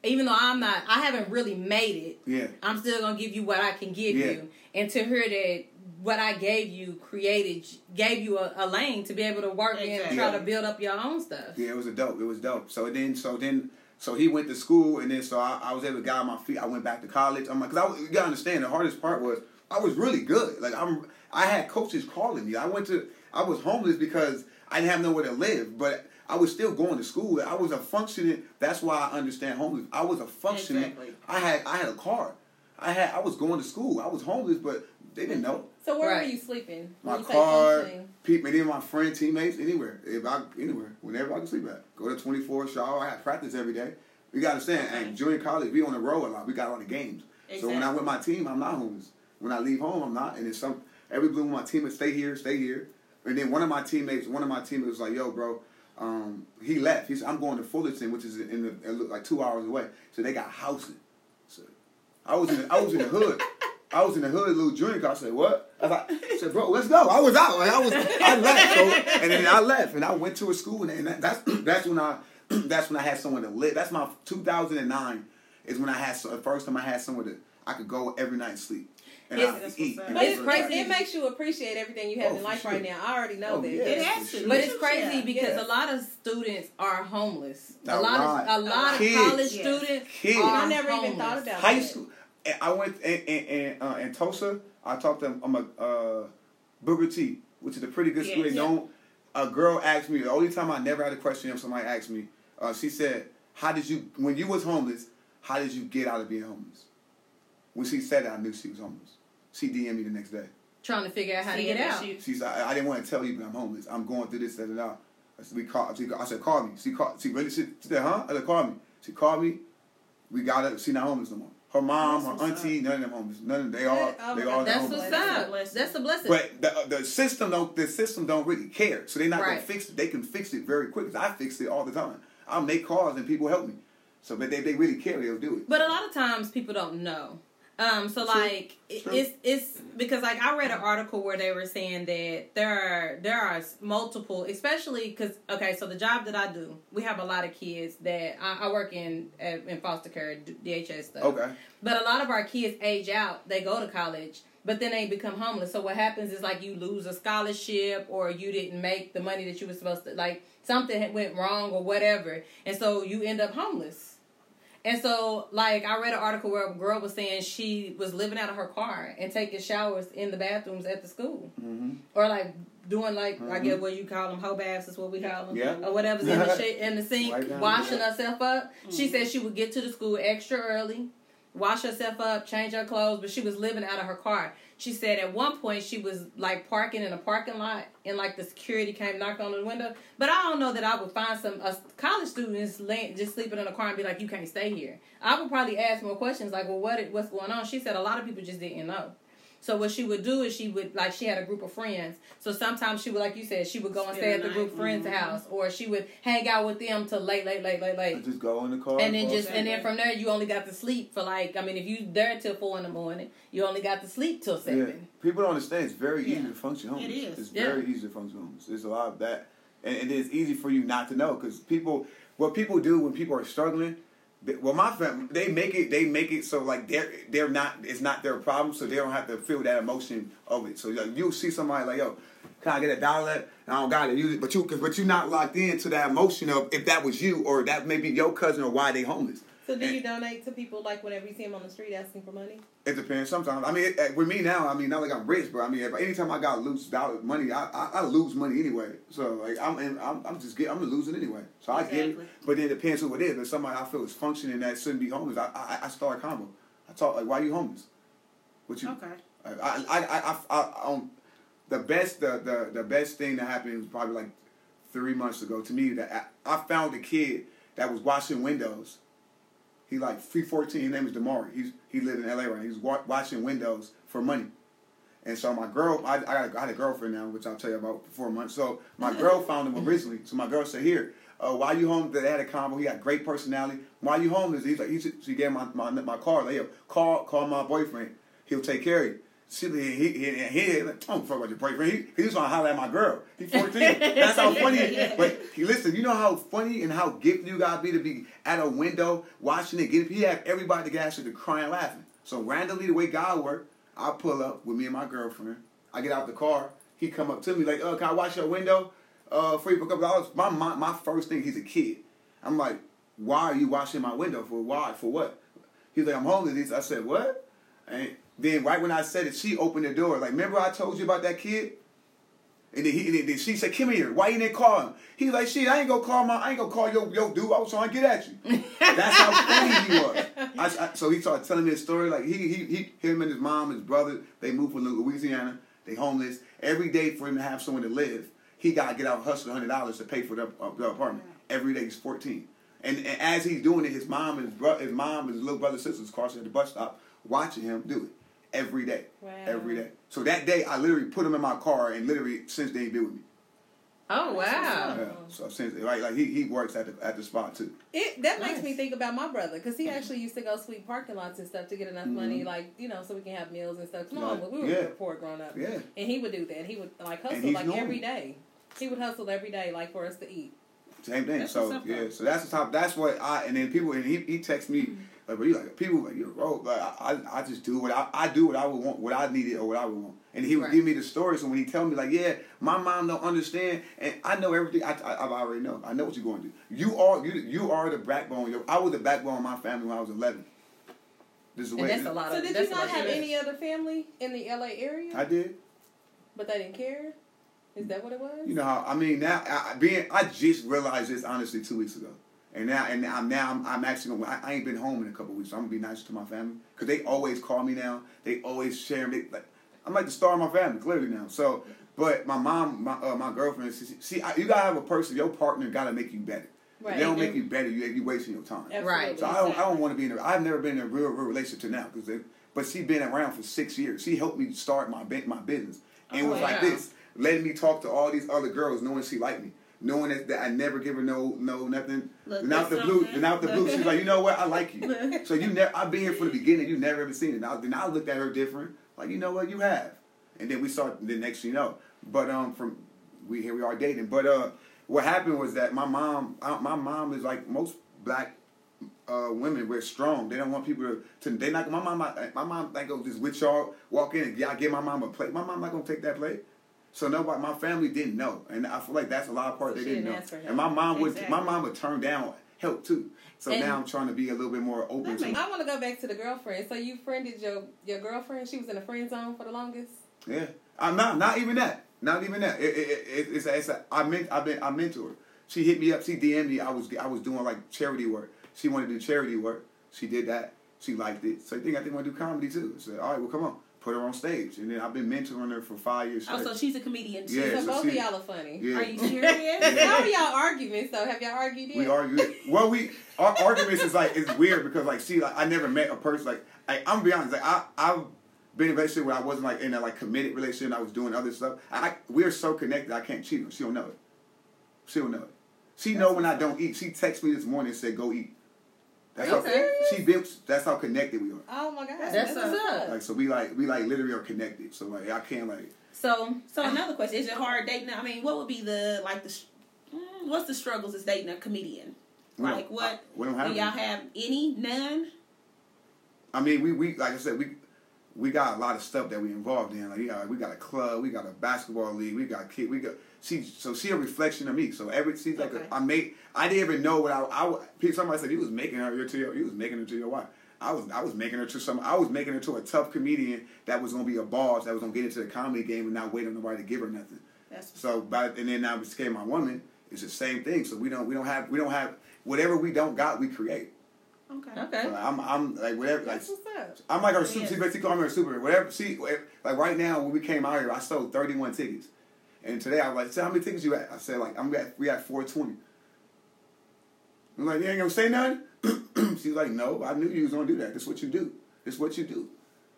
even though I'm not, I haven't really made it. Yeah, I'm still gonna give you what I can give Yeah. you, and to hear that what I gave you created gave you a, a lane to be able to work in and try Yeah. to build up your own stuff. yeah, it was a dope. It was dope. So then, so then, so he went to school, and then so I, I was able to get on my feet. I went back to college. I'm like, cause I was, you gotta understand the hardest part was I was really good. Like I'm, I had coaches calling me. I went to, I was homeless because I didn't have nowhere to live, but. I was still going to school. I was a functioning. That's why I understand homeless. I was a functioning. Exactly. I had I had a car. I had I was going to school. I was homeless, but they didn't know. So where Right. were you sleeping? My you car, people, any of my friend teammates, anywhere, if I anywhere, whenever I can sleep at. Go to twenty four shower. I had practice every day. You got to understand, Okay. and junior college, we on the road a lot. We got a lot of games. So when I'm with my team, I'm not homeless. When I leave home, I'm not. And it's some every blue my teammates stay here, stay here. And then one of my teammates, one of my teammates was like, "Yo, bro." Um, he left. He said, "I'm going to Fullerton, which is in the it like two hours away." So they got housing. I was in the, I was in the hood. I was in the hood, little junior. I said, "What?" I said, "Bro, let's go." I was out. I was. I left. So and then I left, and I went to a school, and that, that's that's when I that's when I had someone to live. That's my 2009 is when I had so, the first time I had someone to I could go every night and sleep and It's- could eat. what's and up. But it it's was crazy. It makes you appreciate everything you have Oh, in life sure. right now. I already know Oh, that. yeah. It for has to. sure. But it's Yeah. crazy because Yes. a lot of students are homeless. A A lot lot. of a lot of college Yes. students Kids. are I never even thought about that. high that. school. and I went in in, in, uh, in Tulsa. I talked to I'm a uh, Booker T, which is a pretty good school. Yeah. They don't. A girl asked me the only time I never had a question if somebody asked me. Uh, she said, "How did you when you was homeless? How did you get out of being homeless?" When she said that, I knew she was homeless. She DM'd me the next day. trying to figure out how to get out. she- She said, I, I didn't want to tell you, but I'm homeless. I'm going through this, that, and that. I said, we call, she, I said, call me. She called, she really, she, she said, huh? I said, call me. She called me. We got her. She not homeless no more. Her mom, That's her what's auntie, none of them homeless. None of them, they all, Oh, they all God. That's homeless. what's That's a up. blessing. That's a blessing. But the the system don't the system don't really care, so they're not gonna fix it. They can fix it very quick. I fix it all the time. I make calls and people help me. So, but they they really care, they'll do it. But a lot of times people don't know. Um, so True. like True. it's it's because like I read an article where they were saying that there are there are multiple, especially because okay, so the job that I do, we have a lot of kids that I, I work in in foster care, DHS stuff. Okay. But a lot of our kids age out, they go to college, but then they become homeless. So what happens is like you lose a scholarship or you didn't make the money that you were supposed to like something went wrong or whatever. And so you end up homeless. And so like I read an article where a girl was saying she was living out of her car and taking showers in the bathrooms at the school. Mm-hmm. Or like doing like I Mhm. guess what you call them hoe baths is what we call them Yeah. or whatever's in the sh- in the sink Right washing there. herself up. She said she would get to the school extra early, wash herself up, change her clothes, but she was living out of her car. She said at one point she was like parking in a parking lot and like the security came knocked on the window. But I don't know that I would find some uh, college students laying, just sleeping in a car and be like, "You can't stay here." I would probably ask more questions like, "Well, what what's going on?" She said a lot of people just didn't know. So what she would do is she would like she had a group of friends. So sometimes she would like you said she would go and stay at the the group night. friend's Mhm. house or she would hang out with them till late late late late late. Just go in the car. And then just and then from there you only got to sleep for like I mean if you there till four in the morning you only got to sleep till Yeah. seven. People don't understand. It's very easy Yeah. to function homeless. It is. It's Yeah. very easy to function homeless. There's a lot of that, and, and it's easy for you not to know because people. What people do when people are struggling. Well, my family, they make it. They make it so like they're they're not. It's not their problem, so they don't have to feel that emotion of it. So like, you'll see somebody like, "Yo, can I get a dollar?" I don't got it, but you, cause, but you're not locked into that emotion of if that was you or that may be your cousin or why they homeless. So do you donate to people like whenever you see them on the street asking for money? It depends. Sometimes, I mean, it, it- with me now, I mean, not like I'm rich, but I mean, if, anytime I got loose dollar money, I, I I lose money anyway. So like, I'm and I'm, I'm just get, I'm losing anyway. So I get it. But then it depends who it is. If somebody I feel is functioning that shouldn't be homeless, I I, I start a combo. I talk like, why are you homeless? What you? Okay. I I I I, I, I um, the best the, the the best thing that happened was probably like three months ago to me that I, I found a kid that was washing windows. He like three fourteen. His name is Damari. He's he lived in L.A. right. now. He was wa- washing windows for money. And so my girl, I, I, got a, I had a girlfriend now, which I'll tell you about for four months. So my girl found him originally. So my girl said, "Here, uh, why you home?" They had a combo. He got great personality. Why you homeless? He's like, he, she gave my, my my car. Like, yo, call call my boyfriend. He'll take care of you. She he he he, like, don't fuck about your boyfriend. He, he was to holler at my girl. He 14. That's how funny. But he, listen, you know how funny and how gifted you gotta be to be at a window watching it. Get he had everybody the gas to crying laughing. So randomly, the way God worked, I pull up with me and my girlfriend. I get out the car. He come up to me like, "Uh, can I wash your window uh, for you for a couple dollars?" My, my my first thing, he's a kid. I'm like, "Why are you washing my window for? Why for what?" He's like, "I'm homeless." I said, "What?" And then right when I said it, she opened the door. Like, remember I told you about that kid? And then, he, and then she said, "Come here. Why you didn't call him?" He's like, "Shit, I ain't gonna call my. I ain't gonna call your your dude. I was trying to get at you." That's how funny he was. I, I, so he started telling me his story. Like he, he, he, him and his mom, and his brother, they moved from Louisiana. They homeless. Every day for him to have somewhere to live, he got to get out and hustle hundred dollars to pay for the, uh, the apartment. Every day he's fourteen, and, and as he's doing it, his mom and his brother, his mom and his little brother, sisters, crossing at the bus stop, watching him do it every day, Wow. every day. So that day, I literally put him in my car, and literally since then, he been with me. Oh wow. Yeah. So since like like he, he works at the at the spot too. It that makes Nice. me think about my brother because he actually used to go sweep parking lots and stuff to get enough Mhm. money, like you know, so we can have meals and stuff. Come on, Like, we were yeah. poor growing up, Yeah. and he would do that. He would like hustle like normal. every day. He would hustle every day, like for us to eat. Same thing. That's so yeah, so that's the top. That's what I and then people and he he texts me like, but you like people like you're rogue. Like I, I I just do what I I do what I would want, what I needed or what I would want. And he would Right. give me the story. So when he tell me like, yeah, my mom don't understand, and I know everything. I I, I already know. I know what you're going to do. You are you you are the backbone. Yo, I was the backbone of my family when I was 11. This is the And way that's a lot So of. did that's you not have any other family in the LA area? I did. but they didn't care. Is that what it was? You know how I mean now I, I- being I just realized this honestly two weeks ago, and now and I'm now I'm, I'm actually gonna I, I ain't been home in a couple weeks, so I'm gonna be nice to my family because they always call me now. They always share me. Like I'm like the star of my family clearly now. So, but my mom, my uh, my girlfriend, she, see I, you gotta have a person. Your partner gotta make you better. If Right. they don't make you better. You you wasting your time. Absolutely. Right. So I don't, I don't want to be in a, I've never been in a real, real relationship to now because but she been around for six years. She helped me start my ba- my business and Oh, was like this, letting me talk to all these other girls, knowing she liked me. Knowing that, that I never give her no no nothing. Look, and out the blue, and out the blue, she's like, you know what? I like you. So you never, I've been here from the beginning. You never ever seen it. Now, then I looked at her different. Like, you know what? You have. And then we start. The next, thing you know. But um, from we here we are dating. But uh, what happened was that my mom, uh, my mom is like most black uh, women. We're strong. They don't want people to. to they not. My mom. My, my mom like go just with y'all walk in and y'all give my mom a plate. My mom not gonna take that plate. So nobody, my family didn't know, and I feel like that's a lot of part So they didn't didn't know. ask for help. And my mom would, my mom would turn down help too. So And- now I'm trying to be a little bit more open That to. makes- I want to go back to the girlfriend. So you friended your your girlfriend. She was in a friend zone for the longest. Yeah, uh, I'm not. Not even that. Not even that. It, it, it, it's a, it's a, I meant. I've been. I mentored. She hit me up. She DM'd me. I was. I was doing like charity work. She wanted to do charity work. She did that. She liked it. So I think I think want to do comedy too. So all right, well, come on, put her on stage. And then I've been mentoring her for five years. Oh, so she's a comedian too. Yeah, so so both she- of y'all are funny. yeah. Are you serious? Yeah. How are y'all arguments though? Have y'all argued yet? We argue. Well, we our arguments is like it's weird because like see like I never met a person like I, I'm gonna be honest like I I've been in a relationship where I wasn't like in a like committed relationship and I was doing other stuff. I we're so connected I can't cheat her. She don't know it. She don't know it. She know when I don't eat. She texted me this morning and said go eat. That's how serious? she been. That's how connected we are. Oh my god, That's what's what's up. Like so we like we like literally are connected. So like I can't like So So another question: Is it hard dating? I mean, what would be the like the sh- mm, what's the struggles as dating a comedian? we don't- Like what? I- we don't Do y'all any. have any? None. I mean, we, we like I said, we we got a lot of stuff that we involved in. Like we got we got a club, we got a basketball league, we got kid, we got she. So she a reflection of me. So every she's like Okay. a, I made. I didn't even know what I. I somebody said you was making her your to your, you was making her to your wife. I was I was making her to some. I was making her to a tough comedian that was gonna be a boss that was gonna get into the comedy game and not wait on nobody to give her nothing. That's So by and then now became my woman. It's the same thing. So we don't we don't have we don't have whatever we don't got we create. okay. okay. So I'm I'm like whatever like That's what's up. I'm like her super. She basically called me her super. Whatever. See, eh, like right now when we came out here, I sold 31 tickets, and today I was like, "So how many tickets you at?" I said like, "I'm at we at 420." I'm like, "You ain't gonna say nothing." She's like, "No, but I knew you was gonna do that. This what you do. This what you do."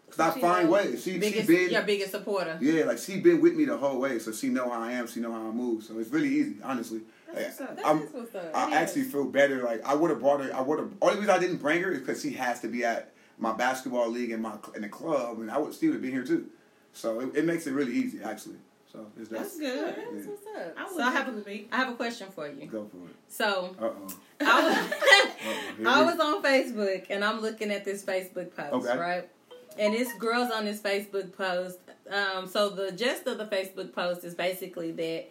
Cause I She find ways. She she Biggest, been your biggest supporter. yeah, like she been with me the whole way, so she know how I am. She know how I move. So it's really easy, honestly. That's Like, what's up. That is what's up. I actually feel better. Like I would have brought her. I would have. Only reason I didn't bring her is because she has to be at my basketball league and my in the club, and I would still have been here too. So it, it makes it really easy, actually. So it's That's just good. That's what's up. I So I have definitely be. I have a question for you. go for it. So Uh oh. I was Uh-oh. I was on Facebook and I'm looking at this Facebook post, Okay. right? And it's girls on this Facebook post. Um, so the gist of the Facebook post is basically that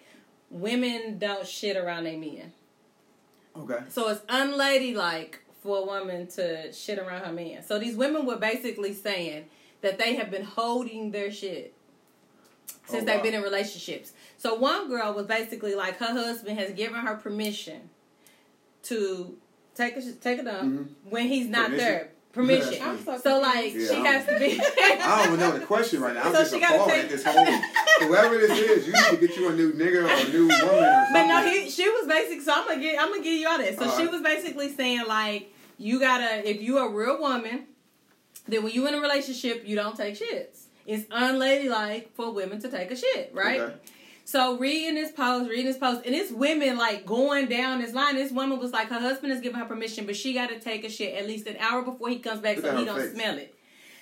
women don't shit around their men. Okay. So it's unladylike for a woman to shit around her man. So these women were basically saying that they have been holding their shit since Oh, they've been in relationships. So one girl was basically like her husband has given her permission to take a sh- take a dump Mhm. when he's not Permission? there. Permission. I'm so, so like Yeah, she I has to be. I don't even know the question right now. I'm So just she gotta appalled take- at this whole. Whoever this is, you need to get you a new nigga or a new woman or something. But no, he she was basically. So I'm gonna get I'm gonna give you all this. So All she right. was basically saying like you gotta if you a real woman, then when you in a relationship you don't take shits. It's unladylike for women to take a shit, right? Okay. So reading this post, reading this post, and it's women like going down this line. This woman was like, her husband has given her permission, but she got to take a shit at least an hour before he comes back Look so he don't face. smell it.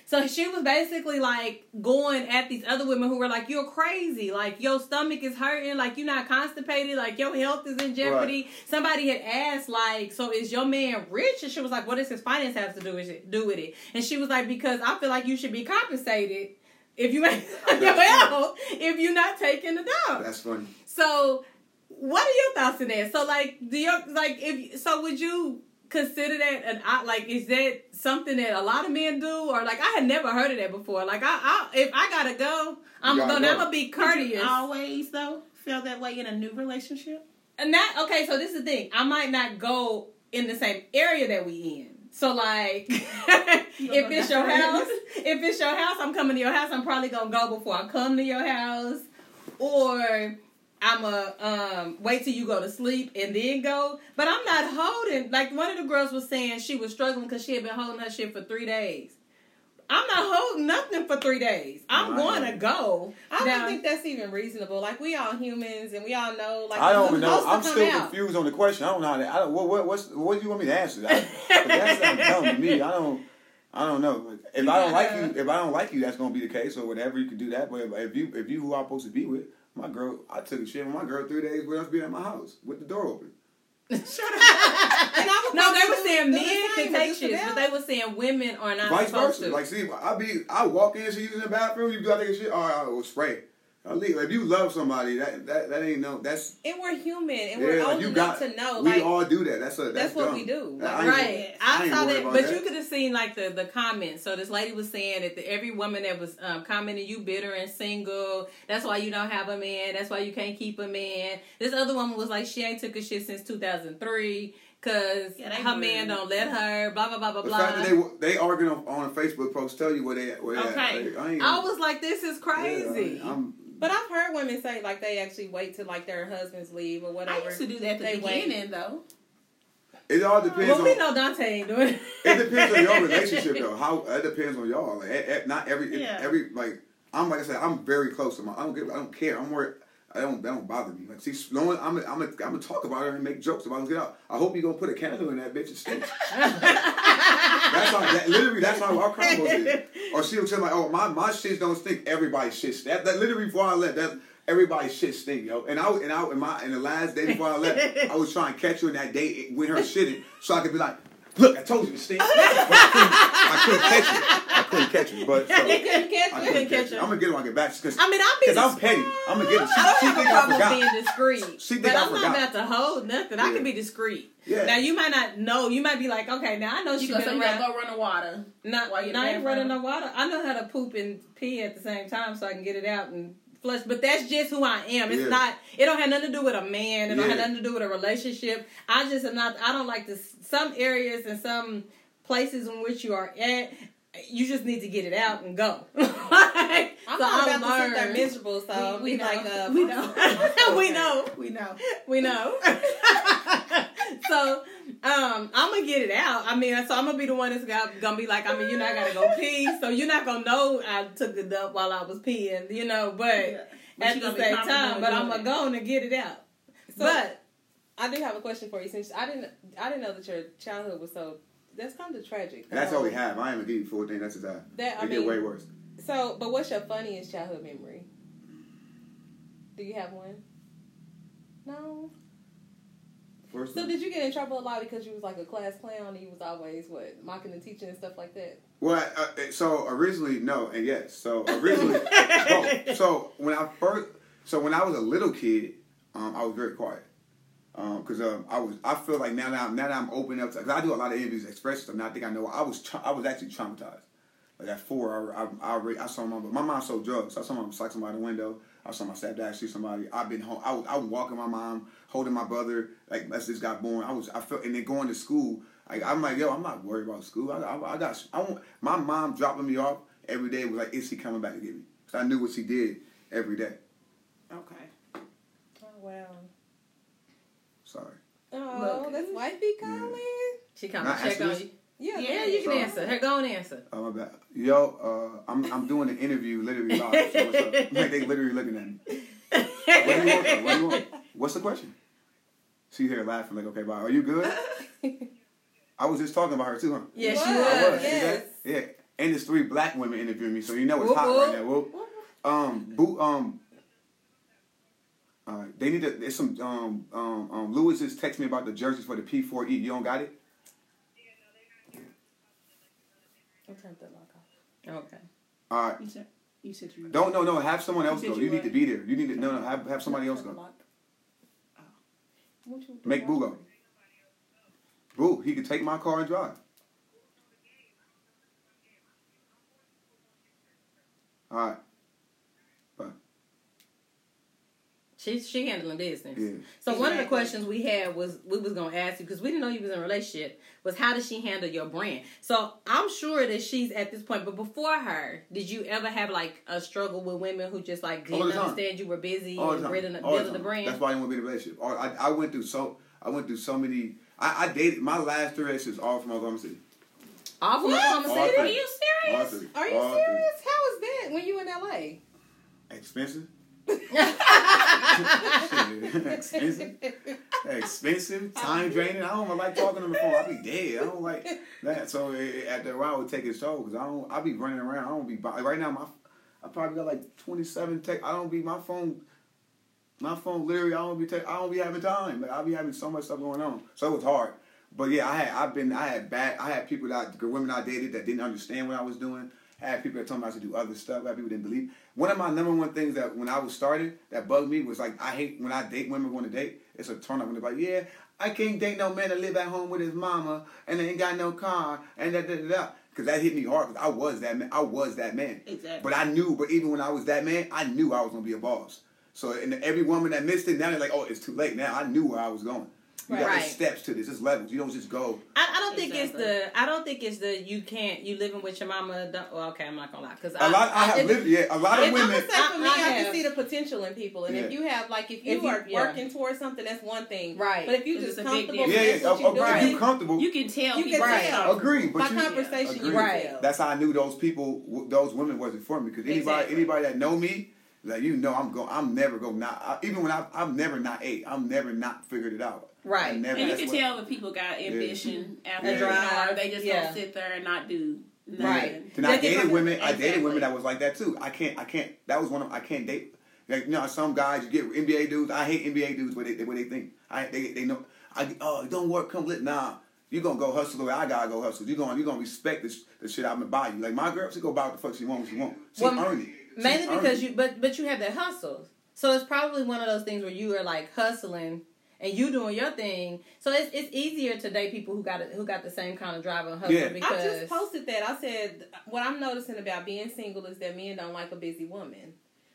So she was basically like going at these other women who were like, "You're crazy! Like your stomach is hurting! Like you're not constipated! Like your health is in jeopardy." Somebody had asked, like, "So is your man rich?" And she was like, "What does his finance have to do with it? Do with it?" And she was like, "Because I feel like you should be compensated if you ain't your That's health if you're not taking the dump." That's funny. So, what are your thoughts on that? So, like, do you like if so? Would you consider that an I like? Is that something that a lot of men do, or like I had never heard of that before? Like, I, I if I gotta go, I'm You gotta gonna go. I'm gonna be Did courteous. you always though feel that way in a new relationship? And that okay, so this is the thing. I might not go in the same area that we in. So like, if it's your house, if it's your house, I'm coming to your house. I'm probably gonna go before I come to your house, or I'm a um wait till you go to sleep and then go. But I'm not holding. Like one of the girls was saying, she was struggling because she had been holding her shit for three days. I'm not holding nothing for three days. I'm No, I going to go. I Now- don't think that's even reasonable. Like we all humans, and we all know. Like I don't know. I'm still out. confused on the question. I don't know how to. I don't, what, what, what's, what do you want me to answer? I, but that's not dumb to me. I don't. I don't know. If You I don't like you, if I don't like you, that's gonna be the case or whatever. You can do that. But if, if you, if you who I'm supposed to be with, my girl, I took a shit with my girl three days with us being at my house with the door open. And I No, they were saying men same, can but take just shits, but they were saying women are not Vice supposed versa. to. Like, see, I be, I walk in, she using the bathroom. You gotta take a shit. All right, I will spray. I leave. If you love somebody, that that, that ain't no. That's And we're human, and yeah. we're like, old you enough got. to know. we like all do that. That's a. That's, that's what dumb. we do. I Right, I I, saw that, but that. you could have seen like the the comments. So this lady was saying that the, every woman that was um, commenting, "You bitter and single. That's why you don't have a man. That's why you can't keep a man." This other woman was like, "She ain't took a shit since 2003 because Yeah, her weird. man don't let her." Blah blah blah blah The blah. fact that they they arguing on, on a Facebook post tell you where they where they Okay. at. I, ain't, I was like, "This is yeah, crazy." I, am But I've heard women say like they actually wait till like their husbands leave or whatever. I whatever. used to do that at the They wait. beginning, though. it all depends well, on. we know Dante ain't doing it. It depends on your relationship though. How it depends on y'all. Like eh, eh, not every Yeah. every like I'm like I said I'm very close to my. I don't give. I don't care. I'm worried. I don't. That don't bother me. Like see, Sloan, I'm. I'm. I'm gonna talk about her and make jokes about her. Get out. I hope you gonna put a candle in that bitch and stink. That's how. That, literally, that's how our combos is. Or she was saying like, oh my my shits don't stink. Everybody's shit. stink. That, that literally before I left. That everybody's shit stink, yo. And I and I in my in the last day before I left, I was trying to catch her in that day with her shitting, so I could be like, look, I told you to stink. But I couldn't, I couldn't catch it. I couldn't catch it. But so, You couldn't catch I it. couldn't catch catch it. her. I'm gonna get it when I get back because I mean, I'm being I'm petty. I'm gonna get it. She, I don't she have think a I problem forgot. being discreet. She think but I I'm not about to hold nothing. I can be discreet. Yeah. Now you might not know. You might be like, okay, now I know You she's go, so been you around. gotta go run the water. Not, while you're not in ain't the running no bathroom. water. I know how to poop and pee at the same time, so I can get it out and flush. But that's just who I am. It's Yeah. not. It don't have nothing to do with a man. It don't have nothing to do with a relationship. I just am not. I don't like this. Some areas and some places in which you are at. You just need to get it out and go. I'm so not I about to sit there miserable, so We- we be like, know. uh, We know. we know. We know. We know. so um, I'm gonna get it out. I mean, so I'm gonna be the one that's got, gonna be like, I mean, you know, I gotta go pee, so you're not gonna know I took the dump while I was peeing, you know. But But at the same time, but I'm gonna go and get it out. So- but I do have a question for you since I didn't I didn't know that your childhood was so that's kind of tragic. And that's all Um, we have. I ain't gonna give you full thing. That's just that. That I It get mean, way worse. So, but what's your funniest childhood memory? Do you have one? No. First, So did you get in trouble a lot because you was like a class clown and you was always what mocking the teacher and stuff like that? Well, uh, so originally no, and yes. So originally, both. So when I first, so when I was a little kid, um, I was very quiet. Because um, I was, I feel like now that I'm, now that I'm open up because I do a lot of interviews, express stuff. Now I think I know. I was, tra- I was actually traumatized. Like at four, I, I, I, already- I saw my, mom. my mom sold drugs. So I saw my psych somebody out the window. I saw my stepdad shoot somebody. I've been home. I was, I was walking my mom, holding my brother. Like as this got born, I was, I felt, and then going to school. Like I'm like, yo, I'm not worried about school. I, I, I got, I want my mom dropping me off every day was like, is she coming back to get me? So I knew what she did every day. Okay. Oh wow. Sorry. Oh, Look. that's wifey calling. she come Not to check on answer you. Yeah, Yeah, you can So- answer. Here, go and answer. Oh my bad. Yo, uh, I'm I'm doing an interview literally live. So what's up? Like they literally looking at me. What do you want? What do you want? What's the question? She here laughing like, okay, bye. Are you good? I was just talking about her too, huh? Yes, You you was, I was. was. Yes. that? Yeah. And there's three black women interviewing me, so you know it's Whoop, hot whoop. right now. Whoop. Um, boo, um, uh, they need to. There's some. Um, um, um, Lewis just texted me about the jerseys for the P4E. You don't got it? I turned that lock off. Okay. All right. You said you said you Don't no no. Have someone else said go. you You need what? to be there. You need to no no. Have have somebody else go. lock. Make Boo go. Boo, he could take my car and drive. All right. She she handling business. Yeah. So exactly. one of the questions we had was we was gonna ask you because we didn't know you was in a relationship was how does she handle your brand? So I'm sure that she's at this point, but before her, did you ever have like a struggle with women who just like didn't understand you were busy All and building, building the brand? That's why you want to be in a relationship. I, I, I went through so I went through so many. I, I dated my last three relationships all from Oklahoma City. All from Oklahoma City? Are you serious? Are you all serious? Three. How was that when you in LA? Expensive. Expensive. expensive, Time draining. I don't even like talking on the phone. I be dead. I don't like that. So eh, at the while, it would take its toll because I don't. I be running around. I don't be right now. My I probably got like twenty seven. Tech. I don't be my phone. My phone literally. I don't be. I don't be having time. Like I be having so much stuff going on. So it was hard. But yeah, I had. I've been. I had bad. I had people that women I dated that didn't understand what I was doing. I had people that told me I should do other stuff. I had people didn't believe. One of my number one things that when I was started that bugged me was like I hate when I date women going to date. It's a turn up when they're like, yeah, I can't date no man that live at home with his mama and ain't got no car and da da da. da. Cause that hit me hard. Cause I was that man. I was that man. Exactly. But I knew. But even when I was that man, I knew I was gonna be a boss. So and every woman that missed it, now they're like, oh, it's too late. Now I knew where I was going. You got Right. there's steps to this. There's levels. You don't just go. I, I don't think Exactly. it's the. I don't think it's the. You can't. You living with your mama. Don't, well, okay, I'm not gonna lie. Cause A lot. I have it- lived. Yeah, a lot of it- I'm gonna say for me, I- I I, can see the potential in people, and if you have like if you If you- are yeah. working towards something, that's one thing. Right. But if you It's just comfortable, difference. Yeah, with yeah. what oh, you're oh, doing, If you comfortable, You can tell. You can Right. tell. Agree, but By you- conversation, you Agree. can Right. tell. That's how I knew those people, those women wasn't for me. Because anybody, Exactly. anybody that know me, like you know, I'm going. I'm never going not. I, even when I, I'm never not eight. I'm never not figured it out. Right. I never, And you can what- tell when people got ambition mm-hmm. after Yeah. you Drive, they just yeah. don't sit there and not do nothing. Right. Then I dated I'm- women. I dated women that was like that too. I can't. I can't. That was one of. I can't date. Like you know, some guys you get NBA dudes. I hate NBA dudes. What they, what they think. I they they know. I oh don't work. Come lit. Nah. You gonna go hustle the way I gotta go hustle. You gonna you gonna respect this the shit I'm gonna buy you. Like my girl, she go buy what the fuck she want. What she want. She Well, earned it. She Mainly earned because it. you, but but you have that hustle. So it's probably one of those things where you are like hustling and you doing your thing. So it's it's easier to date people who got it, who got the same kind of drive and hustle Yeah. because I just posted that. I said what I'm noticing about being single is that men don't like a busy woman.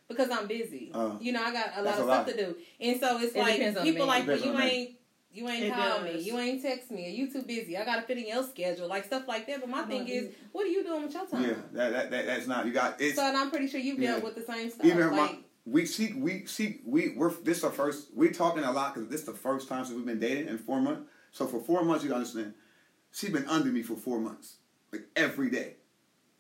Because I'm busy, Uh, you know, I got a lot of a stuff lot. to do, and so it's It like depends on the people like, well, you on the man. ain't, you ain't It call me, you ain't text me, or you too busy. I gotta fit in your schedule, like stuff like that. But my thing is, what are you doing with your time? Yeah, that, that, that that's not you got it's So and I'm pretty sure you've dealt Yeah. with the same stuff. even like, my we see we see we we're this our first we're talking a lot because this is the first time since we've been dating in four months. So for four months, you understand, she's been under me for four months, like every day.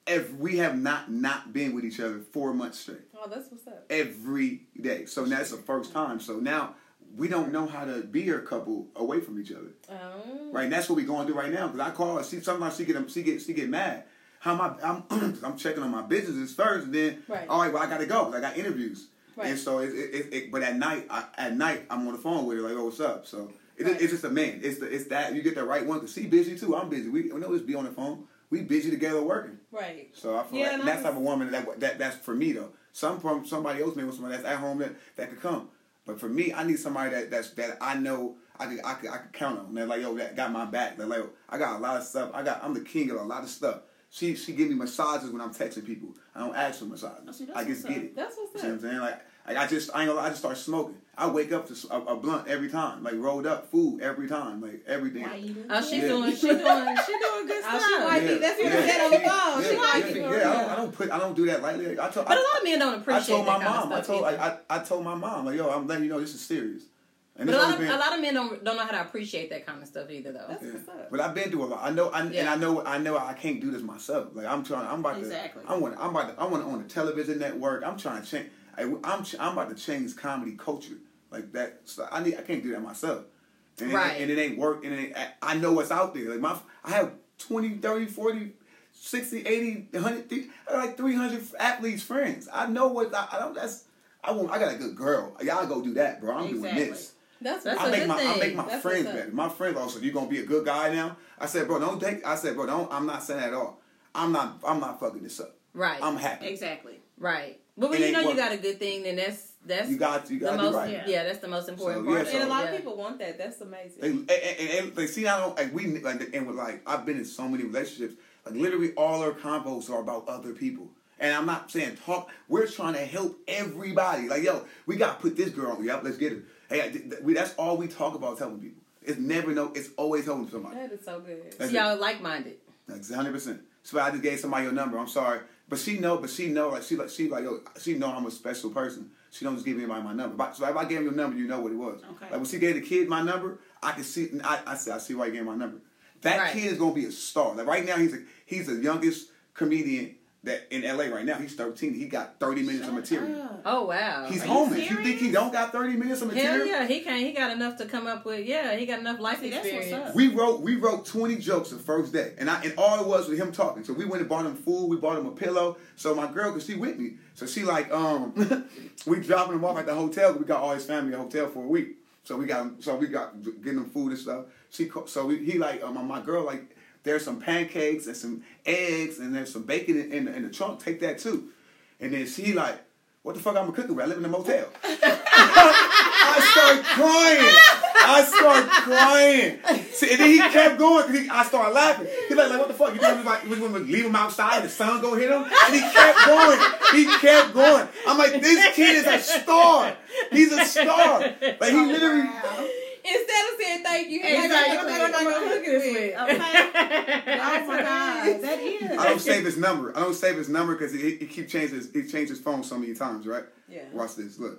Every, we have not not been with each other four months straight, oh, that's what's up. every day. So that's the first time. So now we don't know how to be a couple away from each other. Um, Right, and that's what we're going through right now. Because I call her, she sometimes she get she get she get mad. How am I? I'm I'm checking on my businesses first, and then Right. all right, well I gotta go I got interviews, Right. and so it, it, it, but at night I, at night I'm on the phone with her like, oh what's up? So it, Right. it's just a man. It's the it's that you get the right one she busy too. I'm busy. We we don't just be on the phone. We busy together working. Right. So I feel Yeah, like and I that was- type of woman that, that that's for me though. Some from somebody else may want somebody that's at home that, that could come. But for me, I need somebody that that's that I know I could I could, I could count on. They're like yo, that got my back. They're like, I got a lot of stuff. I got I'm the king of a lot of stuff. She she give me massages when I'm texting people. I don't ask for massages. Oh, see, I just get up. it. That's what's You see what I'm saying? Like, like I just I ain't gonna I just start smoking. I wake up to a blunt every time, like rolled up food every time, like everything. Why you do oh she's Yeah. doing she doing she doing good Oh, stuff. she wifey. That's what you said on the phone. Yeah, She yeah, wifey. yeah, yeah, I, don't, I don't put I don't do that lightly. I told, but I, a lot of men don't appreciate. I appreciate told my that kind mom. I told either. I, I, I told my mom like, yo, I'm letting you know this is serious. And but a lot of been- a lot of men don't don't know how to appreciate that kind of stuff either though. That's yeah. what's up. But I've been through a lot. I know, I, and I know, I know, I can't do this myself. Like I'm trying. I'm about Exactly. to. I want. I'm about to. I want to own a television network. I'm trying to change. I, I'm. ch- I'm about to change comedy culture. Like that. So I need. I can't do that myself. And Right. It, and it ain't work. And it ain't, I- I know what's out there. Like my. I have 20, 30, 40, 60, 80, 100. th- I got like 300 athletes friends. I know what. I, I don't. That's. I want. I got a good girl. Y'all go do that, bro. I'm Exactly. doing this. That's That's I make my I thing. make my That's friends better. My friends also, you gonna be a good guy now? I said, bro, don't take. I said, bro, don't. I'm not saying that at all. I'm not. I'm not fucking this up. Right. I'm happy. Exactly. right. But when you know ain't you got a good thing, then that's that's You got. You the got to most do right. yeah. yeah. that's the most important So, part. yeah, of it, And a lot yeah. of people want that. That's amazing. They, and, and, and they see, I don't like we like and with like I've been in so many relationships. Like literally, all our convos are about other people. And I'm not saying talk. We're trying to help everybody. Like yo, we got to put this girl on. Yep, let's get her. Hey, we, that's all we talk about is helping people. It's never no. It's always helping somebody. that is so good. That's See, y'all like minded. Like hundred percent. So I just gave somebody your number. I'm sorry, but she know. But she know. Like she like she like yo. She know I'm a special person. She don't just give anybody my number. But, so if I gave him your number, you know what it was. Okay. Like when she gave the kid my number, I can see. I I said I see why you gave my number. That Right. kid is gonna be a star. Like right now, he's a, he's the youngest comedian that in LA right now. He's 13. He got 30 minutes of material. Oh wow. He's Are you homeless. You, think he don't got 30 minutes of Hell material? yeah, he can. He got enough to come up with. Yeah, he got enough life See, that's what's experience. up. We wrote we wrote 20 jokes the first day. And I and all it was was him talking. So we went and bought him food, we bought him a pillow. So my girl, cause she with me. So she like, um we dropping him off at the hotel. We got all his family at the hotel for a week. So we got him so we got getting him food and stuff. She so we, he like um, my girl like there's some pancakes and some eggs and there's some bacon in, in, the, in the trunk. Take that too. And then she like, what the fuck I'm cooking with? I live in a motel. I start crying. I start crying. See, and then he kept going because I started laughing. He like, like, what the fuck? You like, we gonna leave him outside? The sun go hit him? And he kept going. He kept going. I'm like, this kid is a star. He's a star. Like he literally. Oh, Wow. Instead of saying thank you, he's Exactly. like, "Look what I'm gonna cook this with." Okay. Oh my God, that is. I don't save his number. I don't save his number because he, he keep changing his he changed his phone so many times, right? Yeah. Watch this. Look,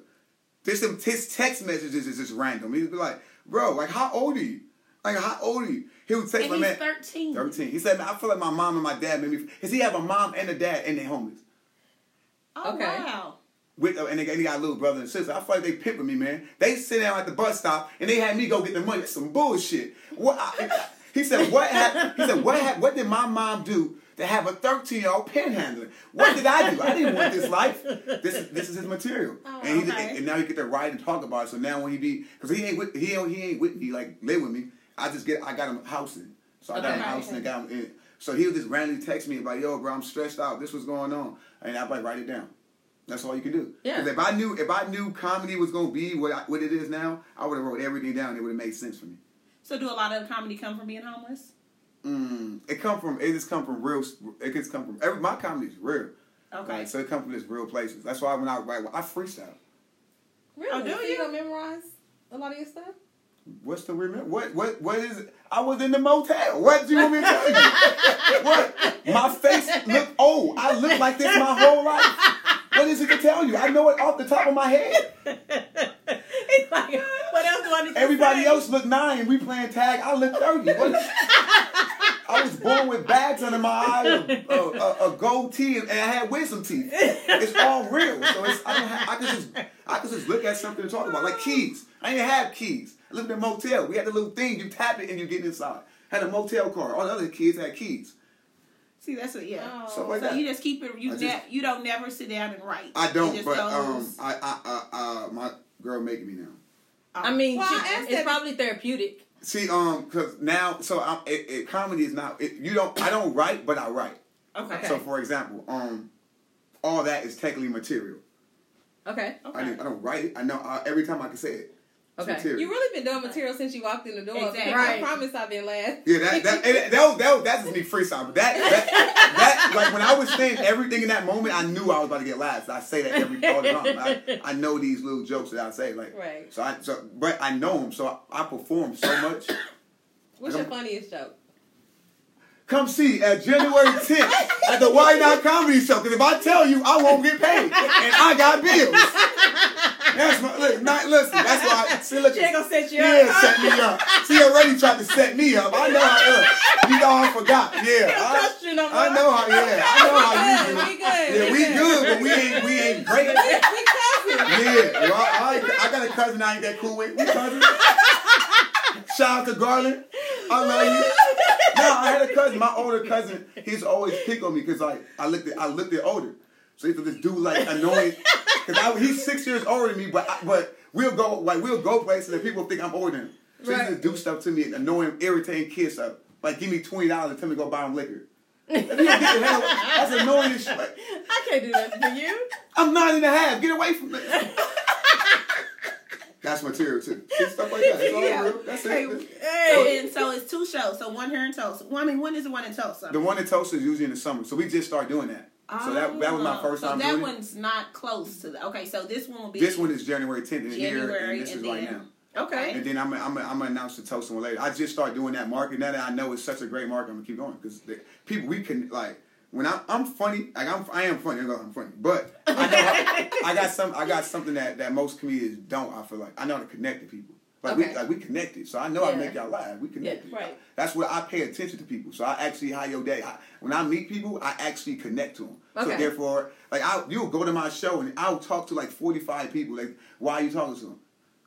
this his text messages is just random. He'd be like, "Bro, like how old are you? Like how old are you?" He would text And my he's man. 13. 13. He said, man, I feel like my mom and my dad made me. Because he have a mom and a dad and they homeless. Oh, Okay. wow. With, uh, and they, they got a little brother and sister. I feel like they pimping me, man. They sit down at the bus stop and they had me go get the money. That's some bullshit. What? I, he said, what He said, what, what did my mom do to have a 13 year old panhandler? What did I do? I didn't want this life. This is this is his material. Oh, and, he, okay. and now he get to write and talk about it. So now when he be, because he ain't with, he ain't, he ain't with me, like live with me. I just get, I got him housing. So I got him Okay. housing and got him in. So he would just randomly text me about, yo, bro, I'm stressed out. This was going on. And I'd like, write it down. That's all you can do. Yeah. Because if I knew if I knew comedy was gonna be what I, what it is now, I would have wrote everything down. It would have made sense for me. So, do a lot of the comedy come from being homeless? Mm, it come from it just come from real. It just come from every my comedy is real. Okay. Like, so it come from this real places. That's why when I write, I freestyle. Really? Oh, do So you? don't memorize a lot of your stuff? What's the remember? What what what is it? I was in the motel. What do you want me to tell you? what? My face look old. I look like this my whole life. What is it to tell you? I know it off the top of my head. Like, what else do I need Everybody else look nine. We playing tag. I look thirty. What? I was born with bags under my eye, a, a, a, gold teeth, and I had wisdom teeth. It's all real. So it's, I, don't have, I could just I could just look at something to talk about, like keys. I didn't have keys. I lived in a motel. We had the little thing. You tap it and you get inside. Had a motel car. All the other kids had keys. See, that's what, yeah. Oh. Stuff like so that. you just keep it. You I ne- just- you don't never sit down and write. I don't, just but um, goes- I, I, I, uh, my girl making me now. I mean, Well, she- I it's that- probably therapeutic. See, um, cause now, so I'm, it, it, comedy is not. It, you don't. I don't write, but I write. okay. So, for example, um, all that is technically material. Okay. I, okay. didn't, I don't write it. I know uh, every time I can say it. It's Okay. material. You really been doing material since you walked in the door. Exactly. I Right. promise I've been last. yeah, that that that, that, that that's just me freestyle. But that, that that like when I was saying everything in that moment, I knew I was about to get last. I say that every all the time. I, I know these little jokes that I say, like Right. so. I so but I know them, so I, I perform so much. What's I your don't- funniest joke? Come see at January 10th at the White Night Comedy Show. Because if I tell you, I won't get paid, and I got bills. That's my look. Not, listen, that's why. I, see, look. She ain't gonna set you Yeah, up. Yeah, set me up. She already tried to set me up. I know how. Look, you all forgot. Yeah, I, no. I know how. Yeah, I know how you do. We good. Yeah, we good, but we ain't. We ain't great. We cousins. Yeah, well, I, I got a cousin I ain't that cool with. We cousins. Shout out to Garland. I love you. No, I had a cousin. My older cousin. He's always pick on me because like I looked at I looked at older. So he's this dude like annoying because he's six years older than me, but I, but we'll go like we'll go places and people think I'm older than him. So Right. he just do stuff to me, annoying, irritating kids stuff. Like give me twenty dollars and tell me to go buy him liquor. If you don't get the hell- That's annoying as shit. Like, I can't do that for you. I'm nine and a half. Get away from me. That's material too. See, stuff like that. That's all Yeah. real. That's Hey, it. So, and so it's two shows. So one here in Tulsa. Well, I mean, when is the one in Tulsa? The one in Tulsa is usually in the summer, so we just started doing that. So that that was my Oh, first so time that doing one's not close to the. Okay, so this one will be. This one is January 10th in here, January, and this and is right now. Okay. And then I'm gonna I'm gonna- I'm gonna announce the Tulsa one later. I just started doing that market. Now that I know it's such a great market, I'm gonna keep going because people we can like when I'm I'm funny. Like I'm I am funny. I'm funny, but I know I, I got some I got something that that most comedians don't. I feel like I know how to connect to people. Like we Okay. like we connected. So I know I make y'all laugh. We connected. Right. That's what I pay attention to people. So I actually how your day. I, when I meet people, I actually connect to them. Okay. So therefore, like I, you'll go to my show and I'll talk to like forty five people. Like, why are you talking to them?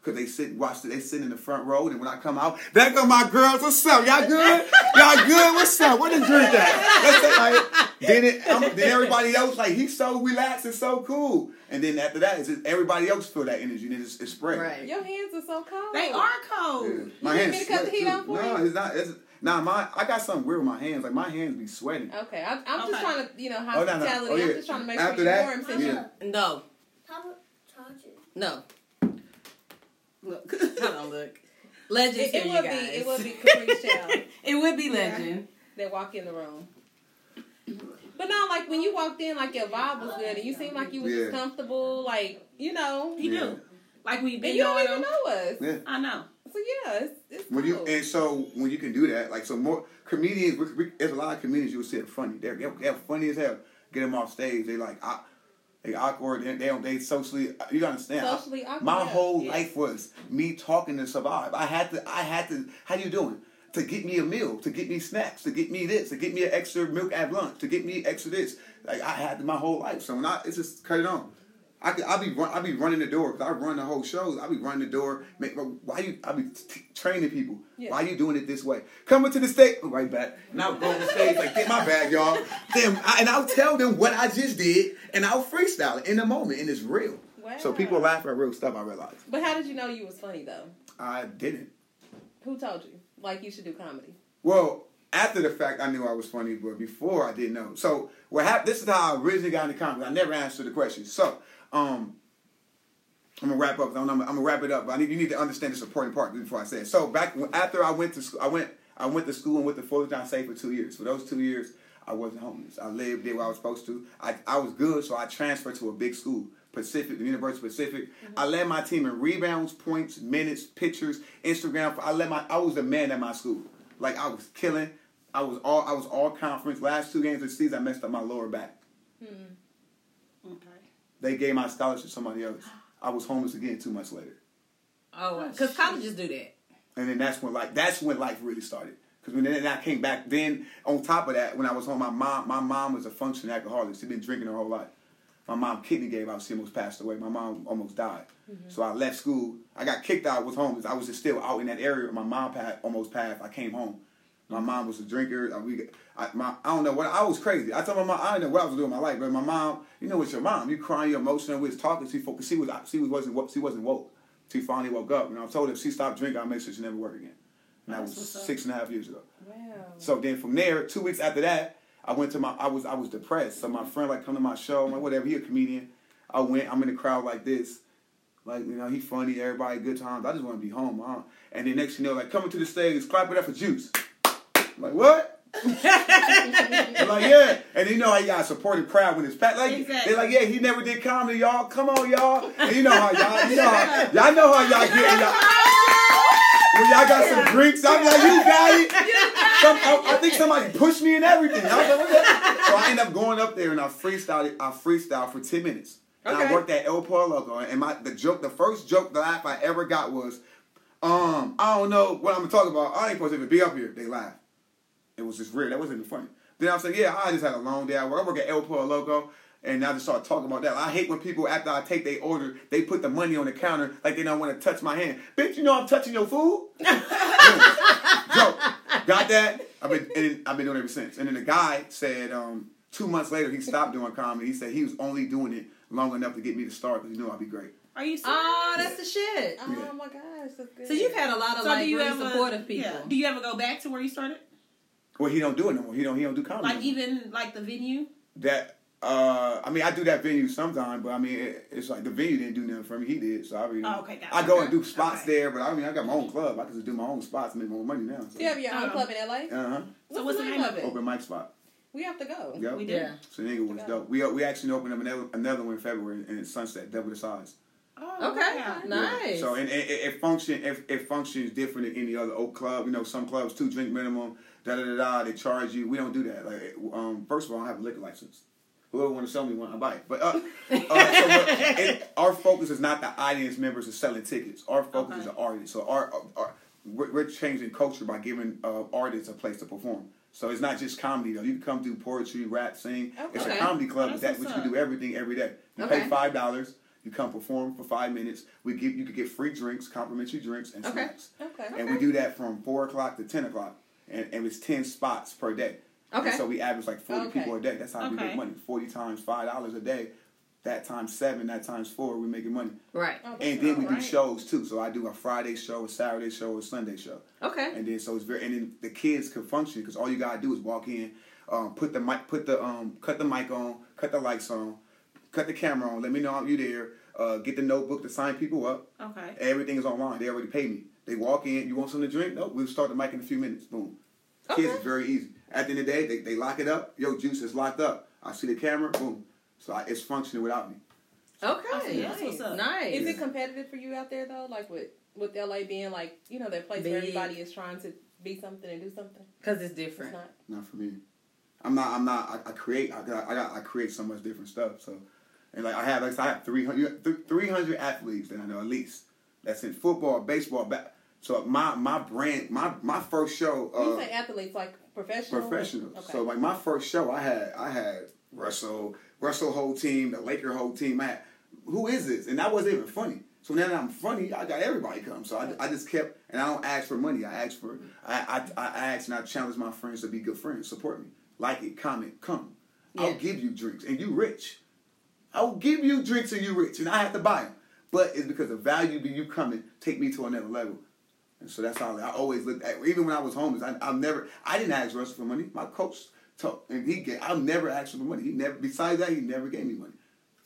Cause they sit, watch, they sit in the front row, and when I come out, there go my girls. What's up? Y'all good? Y'all good? What's up? What the drink at? That's it, like, then it, um, then everybody else like he's so relaxed and so cool, and then after that, it's just everybody else feel that energy, and it's, it's spread. Right. Your hands are so cold. They are cold. Yeah. My You hands want me to cut sweat the heat too. on for No, it's not. It's nah. My I got something weird with my hands. Like my hands be sweating. Okay, I, I'm Okay. just trying to, you know, Oh, no, no. Oh, yeah. I'm just trying to make After sure you're that, warm yeah. No. No. Look. Hold on, look. Legends you. It, it would be, it would be Caprice Child it would be legend. They walk in the room. But no, like when you walked in, like your vibe was good, and you seemed like you was Yeah. just comfortable, like you know, He Yeah. do. Like we've and been you don't even him. know us. Yeah. I know. So yeah, it's, it's When you and so when you can do that, like so more comedians, we, we, there's a lot of comedians you'll see it funny. They're, they're, they're funny as hell. Get them off stage, they like I, they awkward. They, they don't they socially. You understand. Socially awkward, my whole Yeah. life was me talking to survive. I had to. I had to. How you doing? To get me a meal, to get me snacks, to get me this, to get me an extra milk at lunch, to get me extra this. Like I had to my whole life. So when I it's just cut it on. I could, I be run, I be running the door because I run the whole show. I be running the door. Make why you? I be t- training people. Yeah. Why you doing it this way? Coming to the stage, right back. Now go on the stage like get my bag, y'all. Then I, and I'll tell them what I just did, and I'll freestyle it in the moment, and it's real. So people laugh at real stuff. I realize But how did you know you was funny though? I didn't. Who told you? Like you should do comedy. Well, after the fact, I knew I was funny, but before I didn't know. So what happened? This is how I originally got into comedy. I never answered the question. So um, I'm gonna wrap up. I'm, I'm gonna wrap it up. But I need you need to understand this important part before I say it. So back after I went to school, I went I went to school and went to Fullerton State for two years. For those two years, I wasn't homeless. I lived there where I was supposed to. I, I was good, so I transferred to a big school, Pacific, the University of Pacific. I led my team in rebounds, points, minutes, pictures, Instagram. I led my I was the man at my school. Like I was killing. I was all I was all conference. Last two games of the season, I messed up my lower back. Okay. They gave my scholarship to somebody else. I was homeless again two months later. Oh, oh because colleges do that. And then that's when like that's when life really started. Because when then I came back, then on top of that, when I was home, my mom my mom was a functioning alcoholic. She'd been drinking her whole life. My mom kidney gave out. She almost passed away. My mom almost died. Mm-hmm. So I left school. I got kicked out. Was homeless. I was just still out in that area. My mom passed, almost passed. I came home. My mom was a drinker. I, we, I, my, I don't know what I was crazy. I told my mom I didn't know what I was doing in my life, but my mom, you know, it's your mom. You crying, you emotional. We was talking. She focused. She was she was wasn't she wasn't woke. She finally woke up, and I told her if she stopped drinking, I'll make sure she never work again. And that was That's what's up. six and a half years ago. Wow. So then from there, two weeks after that, I went to my I was I was depressed. So my mm-hmm. friend like come to my show, I'm like whatever, he a comedian. I went, I'm in the crowd like this. Like, you know, he funny, everybody good times. I just want to be home, huh? And then next you know, like coming to the stage, clap it up for juice. I'm like, what? I'm like, yeah. And you know how a supportive crowd when it's packed. Like Exactly. they're like, yeah, he never did comedy, y'all. Come on, y'all. And you know how y'all, you know how y'all know how y'all get y'all, when y'all got some drinks. I'm like, you got it. Some, I, I think somebody pushed me and everything. I was like, what So I end up going up there and I freestyled. I freestyled for ten minutes. And I Okay. worked at El Loco. And my the joke, the first joke, the laugh I ever got was, um, I don't know what I'm talking about. I ain't supposed to even be up here. They laughed. It was just weird. That wasn't even funny. Then I was like, yeah, I just had a long day. I work, I work at El Pollo Loco. And I just started talking about that. I hate when people, after I take their order, they put the money on the counter like they don't want to touch my hand. Bitch, you know I'm touching your food? Joke. Got that? I've been and I've been doing it ever since. And then the guy said um, two months later he stopped doing comedy. He said he was only doing it long enough to get me to start because he knew I'd be great. Are you serious? Oh, that's the shit. Oh Yeah. my gosh, that's good. So you've had a lot of so like do you really ever supportive people. Yeah. Do you ever go back to where you started? Well, he don't do it no more. He don't. He don't do comedy. Like even like the venue? that. Uh, I mean, I do that venue sometime, but I mean, it, it's like the venue didn't do nothing for me. He did, so I mean, Oh, okay, gotcha. I go and do spots Okay. there, but I mean, I got my own club. I can just do my own spots, and make more money now. So. you have your own Um, club in LA. Uh huh. So what's the name of it? Open mic spot. We have to go. Yep. We do. Yeah. So nigga was dope. We we actually opened up another, another one in February in Sunset, double the size. Oh, Okay. yeah. Nice. So and it, it, it function it, it functions different than any other oak club. You know, some clubs two drink minimum. Da da da da. They charge you. We don't do that. Like, um, first of all, I don't have a liquor license. Whoever want to sell me one, I buy it. But uh, uh, so it, our focus is not the audience members who selling tickets. Our focus is the artists. So our, our we're, we're changing culture by giving uh, artists a place to perform. So it's not just comedy though. You can come do poetry, rap, sing. It's a comedy club, that which you can do everything every day. You Okay. pay five dollars. You come perform for five minutes. We give you could get free drinks, complimentary drinks, and Okay. snacks. Okay. And we do that from four o'clock to ten o'clock, and, and it's ten spots per day. Okay. And so we average like forty Okay. people a day. That's how we make money. Forty times five dollars a day. That times seven. That times four. We making money. Right. Oh, And then we do alright. shows too. So I do a Friday show, a Saturday show, a Sunday show. Okay. And then so it's very and then the kids can function because all you gotta do is walk in, um, put the mic, put the um, cut the mic on, cut the lights on, cut the camera on. Let me know you there. Uh, get the notebook to sign people up. Okay. Everything is online. They already paid me. They walk in. You want something to drink? Nope. We'll start the mic in a few minutes. Boom. Kids Okay. is very easy. At the end of the day, they, they lock it up. Yo, juice is locked up. I see the camera. Boom. So I, it's functioning without me. Okay. That's what's up. Nice. Is it competitive for you out there though? Like with with LA being like you know that place Big. where everybody is trying to be something and do something. Because it's It's different. not. Not for me. I'm not. I'm not. I, I create. I got. I got. I create so much different stuff. So, and like I have. Like I have 300, 300 athletes that I know at least. That's in football, baseball. Back. So my my brand. My my first show. When you Uh, say athletes, like professional. professional. Okay. So like my first show, I had I had Russell, Russell whole team, the Laker whole team. I had, who is this? And that wasn't even funny. So now that I'm funny, I got everybody come. So I, I just kept, and I don't ask for money. I ask for, I, I, I ask and I challenge my friends to be good friends, support me, like it, comment, come. I'll give you drinks, and you rich. I'll give you drinks, and you rich, and I have to buy them. But it's because the value of you coming take me to another level. And so that's how I always looked at. Even when I was homeless, I, I've never. I didn't ask Russell for money. My coach told, and he. Gave, I've never asked him for money. He never. Besides that, he never gave me money.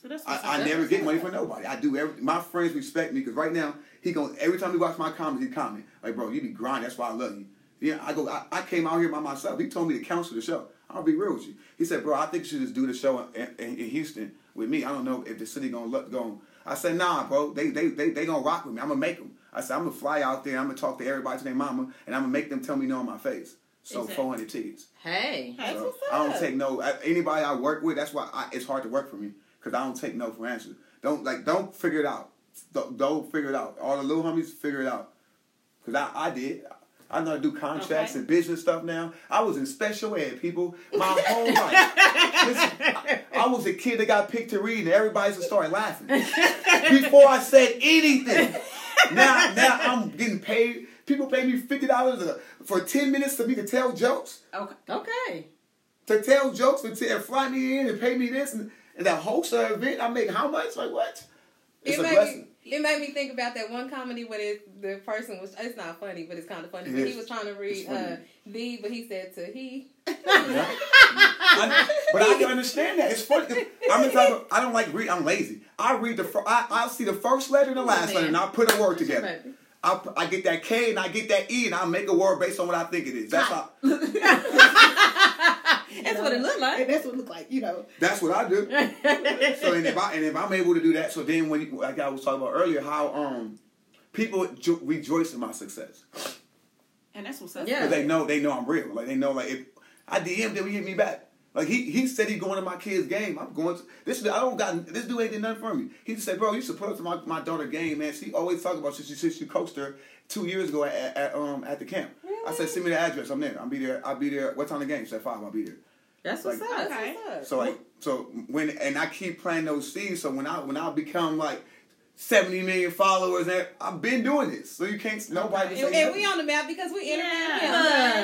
So that's I, I never get money from nobody. I do every. My friends respect me because right now he going every time he watch my comments, he comment like, "Bro, you be grinding. That's why I love you." Yeah, I go. I, I came out here by myself. He told me to cancel the show. I'll be real with you. He said, "Bro, I think you should just do the show in, in, in Houston with me. I don't know if the city gonna look going." I said, "Nah, bro. They they they they gonna rock with me. I'm gonna make them." I said, "I'm gonna fly out there. I'm gonna talk to everybody to their mama, and I'm gonna make them tell me no on my face." So Exactly. 400 tickets. Hey. Hey, So what's I don't take no. I- Anybody I work with, that's why I, it's hard to work for me because I don't take no for answers. Don't like. Don't figure it out. Don't, don't figure it out. All the little homies figure it out. Cause I, I did. I know how to do contracts Okay. and business stuff now. I was in special ed, people, my whole life. Listen, I, I was a kid that got picked to read, and everybody just started laughing before I said anything. Now, now I'm getting paid. People pay me fifty dollars for ten minutes to me to tell jokes Okay. Okay. to tell jokes and, to, and fly me in and pay me this and, and that host an event. I make how much? Like what? It's it a made blessing. me. It made me think about that one comedy where it, the person was. It's not funny, but it's kind of funny. It But he was trying to read It's uh, the, but he said to he. Yeah. I, but I can understand that. It's funny. 'cause I'm the type of, I don't like read. I'm lazy. I read the. fir- I I'll see the first letter and the last letter, and I put a word together. I I get that K and I get that E, and I make a word based on what I think it is. That's how. That's what it looked like. And that's what it looked like, you know. That's what I do. so and if I and if I'm able to do that, so then when like I was talking about earlier, how um people jo- rejoice in my success. And that's what's up. Yeah. Because they know they know I'm real. Like they know like if I DM them, he hit me back. Like he he said he going to my kid's game. I'm going to this. I don't got this dude ain't did nothing for me. He just said, bro, you supposed to my my daughter game, man. She always talk about since she since she coached her two years ago at, at um at the camp. I said, send me the address. I'm there. I'll be there. I'll be there. What time the game? She said five. I'll be there. That's what's up. Okay. What's up? So like so when and I keep planting those seeds. So when I when I become like. 70 million followers and I've been doing this. So you can't nobody can say And, and we on the map because we interviewed Yeah.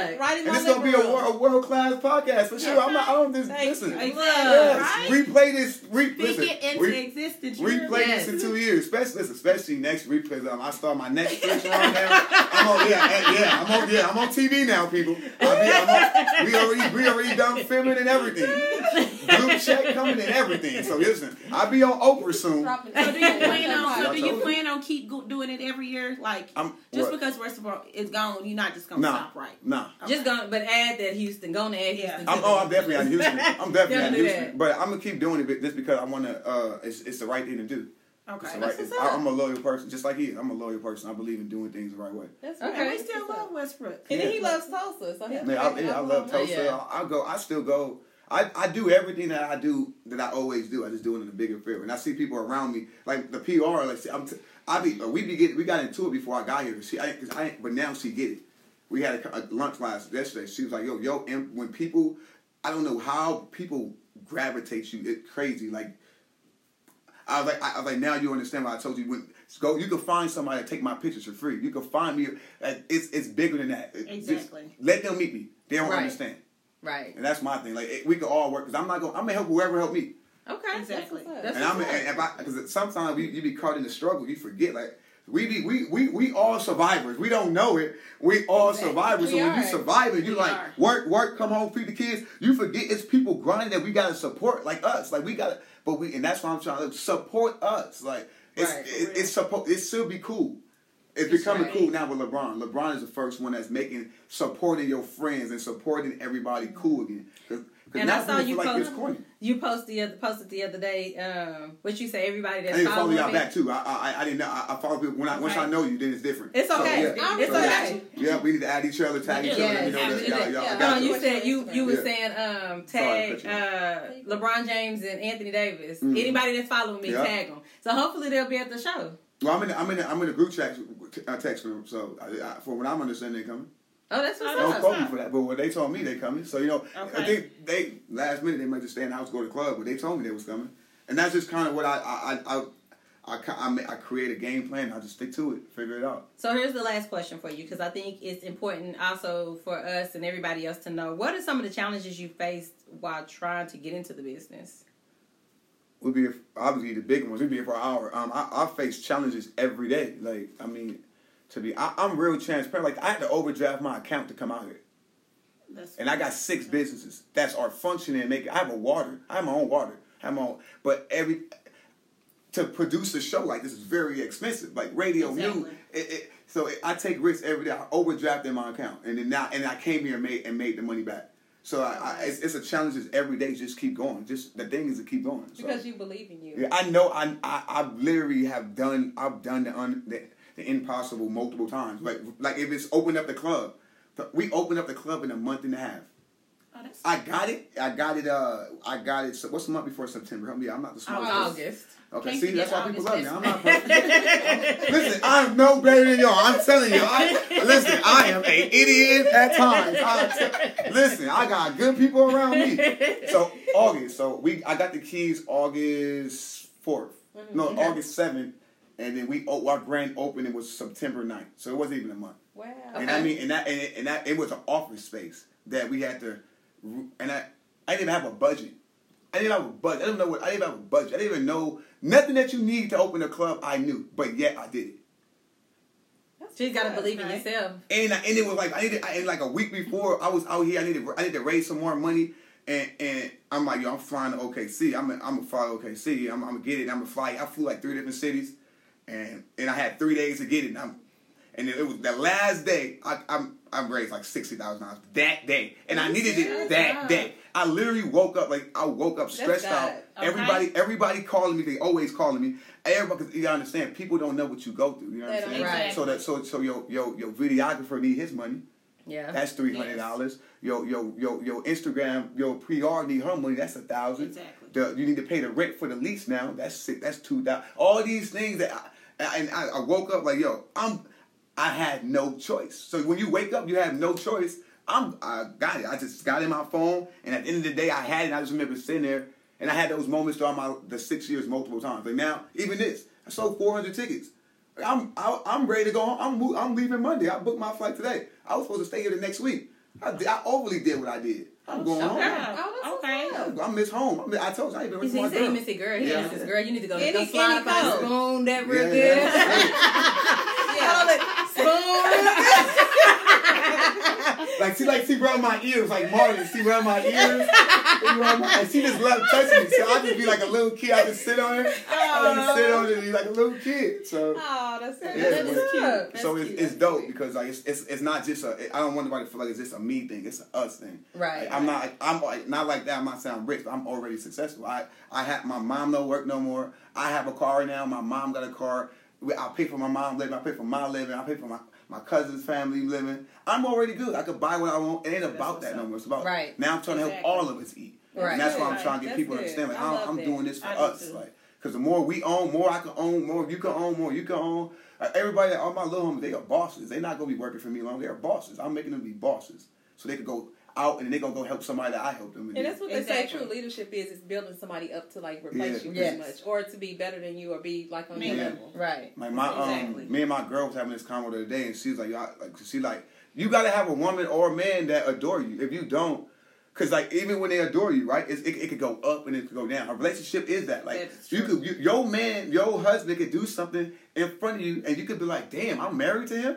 him. Look. Right in And my it's gonna be a, room. wor- a world class podcast for sure. I'm not. I don't just Thank listen. you. Exactly. Yes, Right? replay this. Re, Speak listen, it into re, existence. replay? Yes. this in two years, especially listen, especially next replay. Um, I start my next picture on now. I'm on. Yeah, eh, yeah. I'm on. Yeah, I'm on TV now, people. I'll be, I'm on, we already we already done filming and everything. Group check coming and everything. So listen, I'll be on Oprah soon. So do you plan on? So do you plan on keep go- doing it every year? Like I'm just what? because restaurant is gone, you're not just gonna Nah, stop, right? nah. Just gonna, but add that Houston. Gonna add Yeah. Houston. I'm, oh, I'm definitely out in Houston. I'm definitely out in Houston. that. But I'm gonna keep doing it just because I wanna. Uh, it's it's the right thing to do. Okay. That's right, I, up. I'm a loyal person, just like he is. I'm a loyal person. I believe in doing things the right way. That's Okay. right. And we still what's love up. Westbrook. And then he loves Tulsa, so he'll Yeah, be I, yeah, I love home. Tulsa. Yeah. I, I go. I still go. I, I do everything that I do that I always do. I just do it in a bigger field, and I see people around me like the PR. Like I'm, t- I be we be get we got into it before I got here. She, I, I, but now she get it. We had a, a lunch last yesterday. She was like, "Yo, yo," and when people, I don't know how people gravitate you. It's crazy. Like I was like, I was like, now you understand why I told you. When go, you can find somebody to take my pictures for free. You can find me. Uh, it's it's bigger than that. It- just Exactly. let them meet me. They don't Right. understand, Right. and that's my thing. Like it- we can all work because I'm not going. I'm gonna help whoever help me. Okay. Exactly. That's And I'm what's up. and if I because sometimes we, you be caught in the struggle, you forget like. We be we we we all survivors. We don't know it. We all survivors. We so when you are. surviving, you We like are. work, work, come home, feed the kids. You forget it's people grinding that we gotta support, like us. Like we gotta, but we and that's why I'm trying to support us. Like it's Right. it, it's supposed it should be cool. It's becoming right. cool now with LeBron. LeBron is the first one that's making supporting your friends and supporting everybody cool again. Cause, 'cause And I saw you like post- You posted the other posted the other day. Um, what you say? Everybody I that's didn't follow following y'all me. back too. I I, I didn't know. I, I follow people when I once I know you, then it's different. It's So, okay. yeah. It's So, okay. Yeah, we need to add each other, tag each other. Me know that y'all, y'all, Yeah. I No, you you. said you you Yeah. saying um tag you uh LeBron James and Anthony Davis. Mhm. Anybody that's following me, Yeah. tag them. So hopefully they'll be at the show. Well, I'm in. The, I'm in. The, I'm in the group chat. Uh, text them. So I, I, for what I'm understanding, they coming. Oh, that's what's Don't up. quote me for that, but what they told me they coming. So you know, I think they last minute they might just stay in the house, go to the club, but they told me they was coming, and that's just kind of what I I I I, I, ki- I, ma- I create a game plan. I just stick to it, figure it out. So here's the last question for you because I think it's important also for us and everybody else to know what are some of the challenges you faced while trying to get into the business. We'll be obviously the big ones. We'll be here for an hour. Um, I, I face challenges every day. Like I mean, to be, I, I'm real transparent. Like I had to overdraft my account to come out here. That's and I got six businesses that are functioning and making. I have a water. I have my own water. I have my own. But every to produce a show like this is very expensive. Like radio, Exactly. news. It, it, so it, I take risks every day. I overdraft in my account, and then now and I came here and made and made the money back. So I, I, it's, it's a challenge. Is every day just keep going. Just the thing is to keep going. So. Because you believe in you. Yeah, I know. I, I I literally have done. I've done the un, the, the impossible multiple times. Like like if it's opened up the club, we opened up the club in a month and a half. Oh, I got it. I got it. Uh, I got it. So what's the month before September? Help me. out. I'm not the smartest. person. August. Okay, Can't see, that's why people love me. I'm not perfect. listen, I'm no better than y'all. I'm telling you. I, listen, I am a idiot at times. I listen, I got good people around me. So August. So we, I got the keys August 4th No, Okay. August seventh, and then we oh, our grand opening was September 9th. So it wasn't even a month. Wow. And I mean, and that and, it- and that it was an office space that we had to, and I I didn't have a budget. I didn't have a budget. I didn't know what I didn't have a budget. I didn't even know nothing that you need to open a club. I knew, but yet I did it. You gotta believe in Okay. yourself. And I, and it was like I needed I, and like a week before I was out here. I needed I needed to raise some more money. And and I'm like yo, I'm flying to OKC. I'm a, I'm gonna fly to OKC. I'm, I'm gonna get it. I'm gonna fly. I flew like three different cities, and and I had three days to get it. And, I'm, and it was the last day. I I'm I raised like sixty thousand dollars that day, and I needed it that day. I literally woke up like I woke up stressed out. Okay. Everybody everybody calling me. They always calling me. Everybody, cause you understand, people don't know what you go through. You know what I'm saying? Right. So that so so your your your videographer need his money. Yeah. That's three hundred dollars. Your your your your Instagram your PR need her money. That's a thousand. Exactly. The, you need to pay the rent for the lease now. That's six. That's two thousand. All these things that I, and I, I woke up like yo. I'm. I had no choice. So when you wake up, you have no choice. I'm. I got it. I just got in my phone, and at the end of the day, I had it. I just remember sitting there, and I had those moments throughout my the six years multiple times. Like now, even this, I sold four hundred tickets. I'm I, I'm ready to go. I'm I'm leaving Monday. I booked my flight today. I was supposed to stay here the next week. I, did- I overly did what I did. I'm going Okay. home. Oh, that's Okay. okay. I miss home. I, miss, I told you I ain't been with said, my he said he girl. miss a girl. He Yeah. miss his girl. You need to go, Any- go slide up on a spoon that real Yeah, good. yeah, Call it spoon. Like she like she around my ears like Martin. She around my ears. She around my, and she just love touching me. So I just be like a little kid. I just sit on her. I just oh. sit on her and be like a little kid. So. Oh, that's Yeah, but- cute. so That's it's, cute. it's dope because like it's, it's it's not just a I don't want anybody to feel like it's just a me thing. It's a us thing. Right. Like, I'm not I'm like, not like that. I'm not saying I'm rich, but I'm already successful. I I have my mom don't work no more. I have a car now. My mom got a car. I pay for my mom living. I pay for my living. I pay for my my cousin's family living. I'm already good. I could buy what I want. It ain't about that no more. It's about Right. now. I'm trying to help all of us eat. Right. And that's why I'm trying to get That's people to understand. Like, I I love am doing this for I us. too. Like, because the more we own, more I can own, more you can own, more you can own. Like, everybody, all my little homies, they are bosses. They're not gonna be working for me long. They are bosses. I'm making them be bosses, so they can go out and they're gonna go help somebody that I helped them. with. And that's what they say true leadership is: is building somebody up to like replace Yeah. you Yes. pretty much, or to be better than you, or be like on your Yeah. level. Right. Like my Exactly. um, me and my girl was having this convo the other day, and she was like, "Y'all- like she like, you gotta have a woman or a man that adore you. If you don't, cause like even when they adore you, right, it's, it it could go up and it could go down. A relationship is that. Like That's you could, you, your man, your husband could do something in front of you, and you could be like, damn, I'm married to him,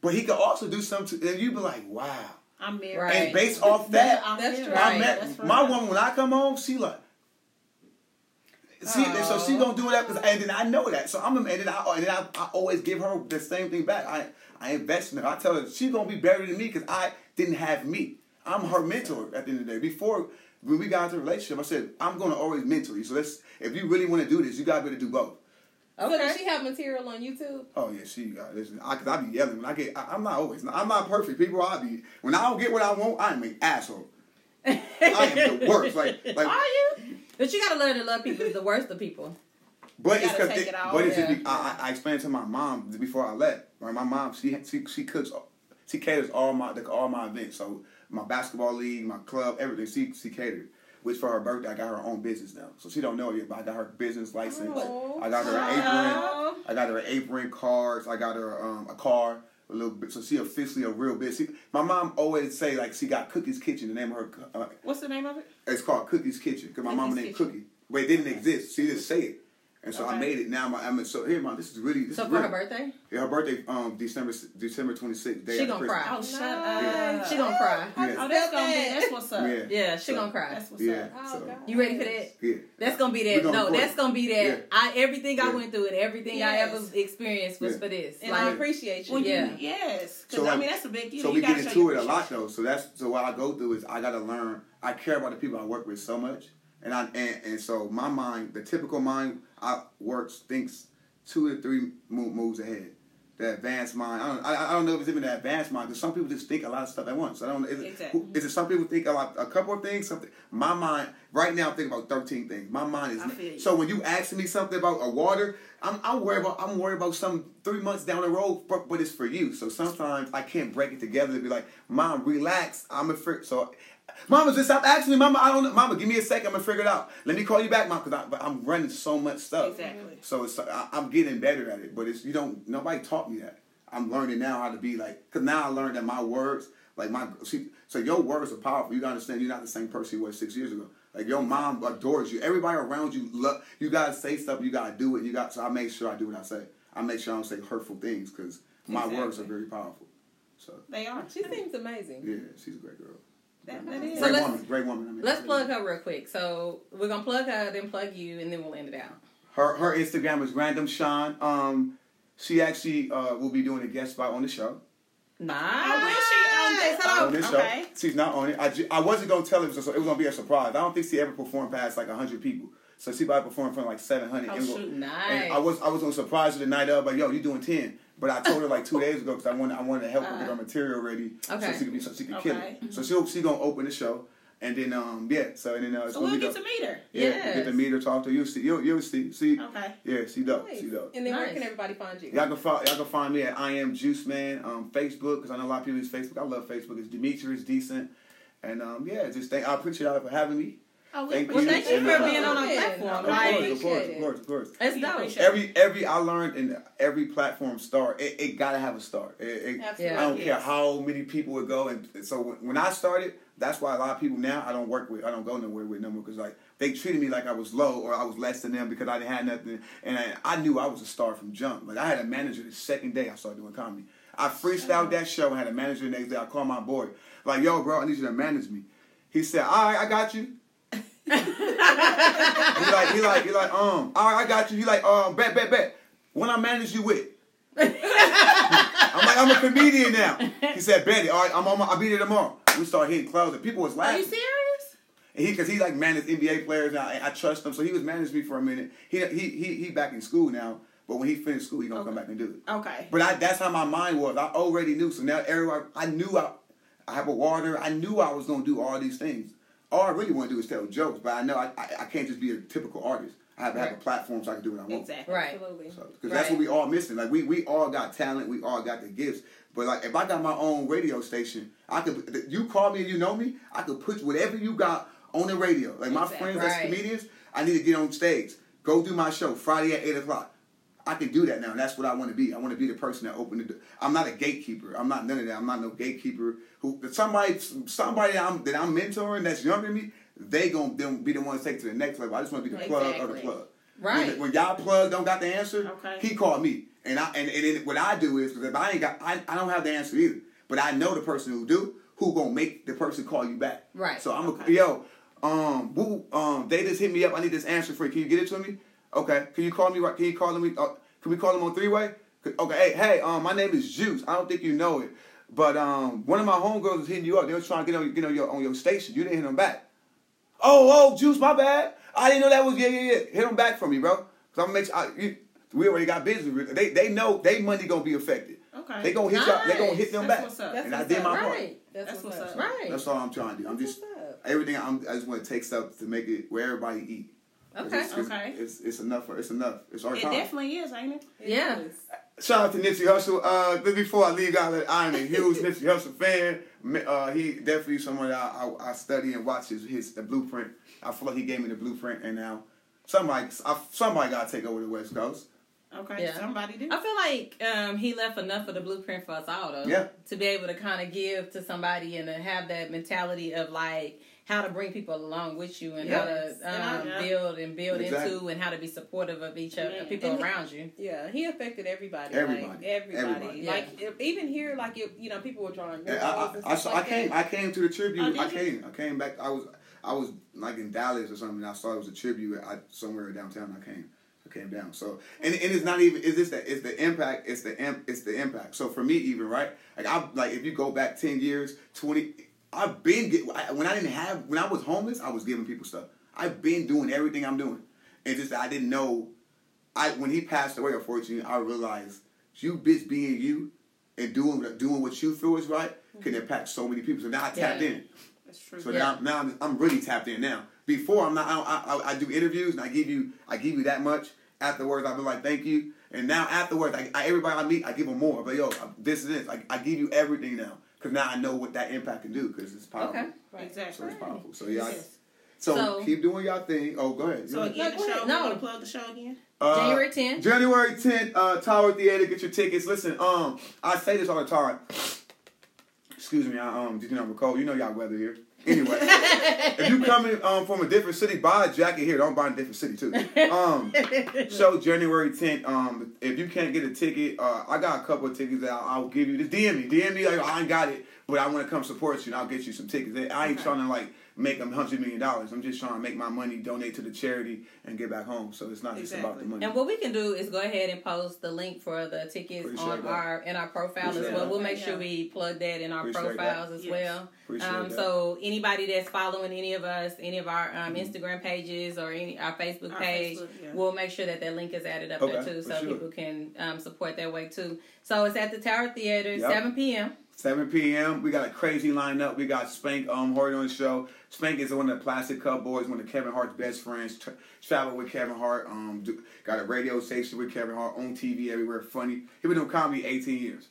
but he could also do something, and you'd be like, wow. I'm married. Right. And based off that, I'm That's married. I Right, met That's my woman when I come home. She like, see, and so she oh. gonna do that, 'cause- and then I know that. So I'm, and then I, and then I, I always give her the same thing back. I, I invest in her. I tell her she gonna be better than me because I didn't have me. I'm her mentor at the end of the day. Before when we got into a relationship, I said I'm gonna always mentor you. So let's, if you really want to do this, you gotta be able to do both. So does she have material on YouTube? Oh yeah, she got listen. I, cause I be yelling when I get. I, I'm not always. I'm not perfect. People, I be when I don't get what I want. I am an asshole. I am the worst. Like like Are you? But you gotta learn to love people. The worst of people. But You it's because, take it but it's yeah. I, I explained to my mom before I left. Right, my mom she she she cooks, she caters all my the, all my events. So my basketball league, my club, everything. She she catered. Which for her birthday, I got her own business now. So she don't know yet, but I got her business license. Oh. I got her an apron. I got her an apron, cards. I got her um, a car, a little bit. So she officially a real bitch. She, my mom always say like she got Cookie's Kitchen. The name of her, uh, What's the name of it? it's called Cookie's Kitchen because my mama Cookie's named Kitchen. Cookie, but it didn't exist. She just say it, and so I made it. Now my, I'm so here, mom. This is really this So is for real. her birthday, Yeah, her birthday um December December 26th. Day She gonna Christmas. cry. Oh, shut Nice. up. she gonna cry. Yeah. Oh, that's gonna be. That's what's up. Yeah. Yeah, she So- gonna cry. That's what's Yeah. up. Oh, So- You ready for that? Yeah. That's gonna be that. gonna No, record that's gonna be that. Yeah. I everything I went through and everything I ever experienced was Yeah. for this. And like, I appreciate you. When Yeah. yes. Because, So, I mean, that's a big deal. So we get into it a lot though. So that's so what I go through is I gotta learn. I care about the people I work with so much, and I and, and so my mind, the typical mind, I works thinks two to three moves ahead. The advanced mind, I don't, I, I don't know if it's even the advanced mind. Because some people just think a lot of stuff at once. I don't. know. Is it, Exactly. who- is it some people think a lot, a couple of things? Something. My mind right now, I'm thinking about thirteen things. My mind I feel you. is. So when you ask me something about a water, I'm I'm worried about I'm worried about some three months down the road, but, but it's for you. So sometimes I can't break it together to be like, Mom, relax. I'm afraid. So, Mama, just stop asking me, Mama. I don't know, Mama. Give me a second. I'm gonna figure it out. Let me call you back, Mom, because I'm running so much stuff. Exactly. So it's I, I'm getting better at it, but it's you don't nobody taught me that. I'm learning now how to be like, cause now I learned that my words, like my see, so your words are powerful. You gotta understand you're not the same person you were six years ago. Like your mom adores you. Everybody around you love. You gotta say stuff. You gotta do it. You got. So I make sure I do what I say. I make sure I don't say hurtful things because my words are very powerful. So They are. She seems amazing. yeah, she's a great girl. That, that is. So Great let's- woman. Great woman. I mean, let's plug her real quick. So we're gonna plug her, then plug you, and then we'll end it out. Her her Instagram is random Sean. Um, she actually uh will be doing a guest spot on the show. Nice. Oh, on this? Hello. okay. show. She's not on it. I, ju- I wasn't gonna tell her, so it was gonna be a surprise. I don't think she ever performed past like hundred people. So she about to perform in front of like seven hundred. Oh, shoot. And Nice. I was I was gonna surprise her the night of, but yo, you doing ten. But I told her like two days ago because I wanted I wanted to help her get her material ready Okay. so she could be so she could kill Okay. it. So she'll she gonna open the show and then um yeah so and then uh, it's So gonna we'll get dope. to meet her. yeah you get to Yes. meet her talk to her. you'll see you'll, you'll see see Okay. yeah she dope Nice. she dope. And then where can everybody find you? Y'all can follow, y'all can find me at I am Juice Man, um, Facebook because I know a lot of people use Facebook. I love Facebook. It's Demetrius Decent, and um, yeah, just thank I appreciate y'all for having me. Oh, we Thank Well, you. thank you And, for uh, being on our Yeah. platform. Of Like, course, of course, of course, of course. it's We dope. Every every I learned in every platform start, it, it gotta have a start. It, it, Absolutely. I don't care how many people would go, and so when, when I started, that's why a lot of people now I don't work with, I don't go nowhere with no more because like they treated me like I was low or I was less than them because I didn't have nothing, and I, I knew I was a star from jump. Like I had a manager the second day I started doing comedy. I freestyled that show and had a manager the next day. I called my boy, like, yo, bro, I need you to manage me. He said, all right, I got you. He like, he like, he like, um, all right, I got you. He like, um, bet, bet, bet. When I manage you with. I'm like, I'm a comedian now. He said, Betty, all right, I'm on my, I'll be there tomorrow. We start hitting clouds and people was laughing. Are you serious? And he, cause he like managed NBA players and I, I trust him. So he was managing me for a minute. He, he, he, he back in school now. But when he finished school, he gonna come back and do it. Okay. But I, that's how my mind was. I already knew. So now everyone, I knew I, I have a water. I knew I was gonna do all these things. All I really want to do is tell jokes, but I know I, I, I can't just be a typical artist. I have to have a platform so I can do what I want. Exactly. Right. Absolutely. So, because that's what we all missing. Like we we all got talent, we all got the gifts. But like if I got my own radio station, I could. You call me and you know me, I could put whatever you got on the radio. Like my Exactly. friends that's Right. comedians, I need to get on stage, go do my show Friday at eight o'clock. I can do that now, and that's what I want to be. I want to be the person that opened the door. I'm not a gatekeeper. I'm not none of that. I'm not no gatekeeper. Who somebody somebody that I'm, that I'm mentoring that's younger than me, they gonna them be the one to take it to the next level. I just want to be the plug of the plug. Right. When, when y'all plug don't got the answer, Okay. he called me, and I and, and what I do is because if I ain't got, I, I don't have the answer either, but I know the person who do, who gonna make the person call you back. Right. So I'm a yo, um, boo, um, they just hit me up. I need this answer for you. Can you get it to me? Okay. Can you call me? right? Can you call me? Uh, can we call them on three way? Okay. Hey, hey, um, my name is Juice. I don't think you know it, but um, one of my homegirls was hitting you up. They was trying to get on, get on your on your station. You didn't hit them back. Oh, oh, Juice, my bad. I didn't know that was yeah, yeah, yeah. Hit them back for me, bro. Cause I'm gonna make sure I, you, we already got business. They they know they money gonna be affected. Okay. They gonna hit y'all. They gonna hit them That's back. what's up. That's and I what's did up. my part. Right. That's, That's what's, what's up. up. Right. That's all I'm trying to do. I'm That's just everything. I'm, I just want to take stuff to make it where everybody eat. 'Cause Okay. It's, it's, Okay. It's, it's enough. For, it's enough. It's our It time. definitely is, ain't it? It Yeah. is. Shout out to Nipsey Hussle. Uh, but before I leave out, I'm a huge Nipsey Hussle fan. Uh, he definitely someone I, I, I study and watch his, his the blueprint. I feel like he gave me the blueprint, and now somebody I, somebody got to take over the West Coast. Okay. Yeah. Somebody do. I feel like um, he left enough of the blueprint for us all, though. Yeah. To be able to kind of give to somebody and to have that mentality of like how to bring people along with you and how Yes. to And I- um, yeah. build and build Exactly. into and how to be supportive of each other, Yeah. people And he- around you. Yeah, he affected everybody. Everybody. Like, everybody. Everybody. Yeah. Like if, even here, like if you know people were drawing Yeah, I, I, I, stuff saw, like I came. that. I came to the tribute. Oh, did I you? came. I came back. I was. I was like in Dallas or something. And I saw it was a tribute. I somewhere downtown. I came. I came down. So and, and it's not even. Is this that? It's the impact. It's the imp, It's the impact. So for me, even right. Like I like if you go back ten years, twenty. I've been get I- when I didn't have when I was homeless. I was giving people stuff. I've been doing everything I'm doing. It's just I didn't know. I when he passed away, unfortunately, I realized you bitch being you and doing doing what you feel is right can mm-hmm. impact so many people. So now I tapped Yeah. in. That's true. So Yeah. now, now I'm, I'm really tapped in now. Before I'm not. I, I, I do interviews and I give you I give you that much. Afterwards, I'll be like, thank you. And now afterwards, I, I, everybody I meet, I give them more. But yo, this is this. I, I give you everything now because now I know what that impact can do because it's powerful. Okay. Right. Exactly. So it's powerful. So yeah. I- Yes. so, So- keep doing your thing. Oh, go ahead. So again, No, the show. ahead. No. No. Want to plug the show again? Uh, January 10th. January 10th, uh, Tower Theater, get your tickets. Listen, um, I say this all the time. Excuse me, I um, you know, Nicole, you know y'all weather here. Anyway, if you coming um from a different city, buy a jacket here. Don't buy in a different city too. Um, show January 10th. Um, if you can't get a ticket, uh, I got a couple of tickets that I'll, I'll give you. Just DM me, DM me. Like, I ain't got it, but I want to come support you, and I'll get you some tickets. I ain't Okay. trying to like make them hundred million dollars. I'm just trying to make my money, donate to the charity, and get back home. So it's not just about the money. And what we can do is go ahead and post the link for the tickets Appreciate on that. our in our profile Appreciate as well. that. We'll make Yeah. sure we plug that in our Appreciate profiles that. as Yes. well. Appreciate Um, that. so anybody that's following any of us, any of our um, Mm-hmm. Instagram pages or any our Facebook Our page, Facebook, yeah. we'll make sure that that link is added up Okay, there too, so sure. people can um, support that way too. So it's at the Tower Theater, Yep. seven p.m. 7 p.m. We got a crazy lineup. We got Spank um Horton on the show. Spank is one of the Plastic Cup boys, one of Kevin Hart's best friends. Tra- traveled with Kevin Hart. Um, do, got a radio station with Kevin Hart on TV everywhere. Funny. He been doing comedy 18 years.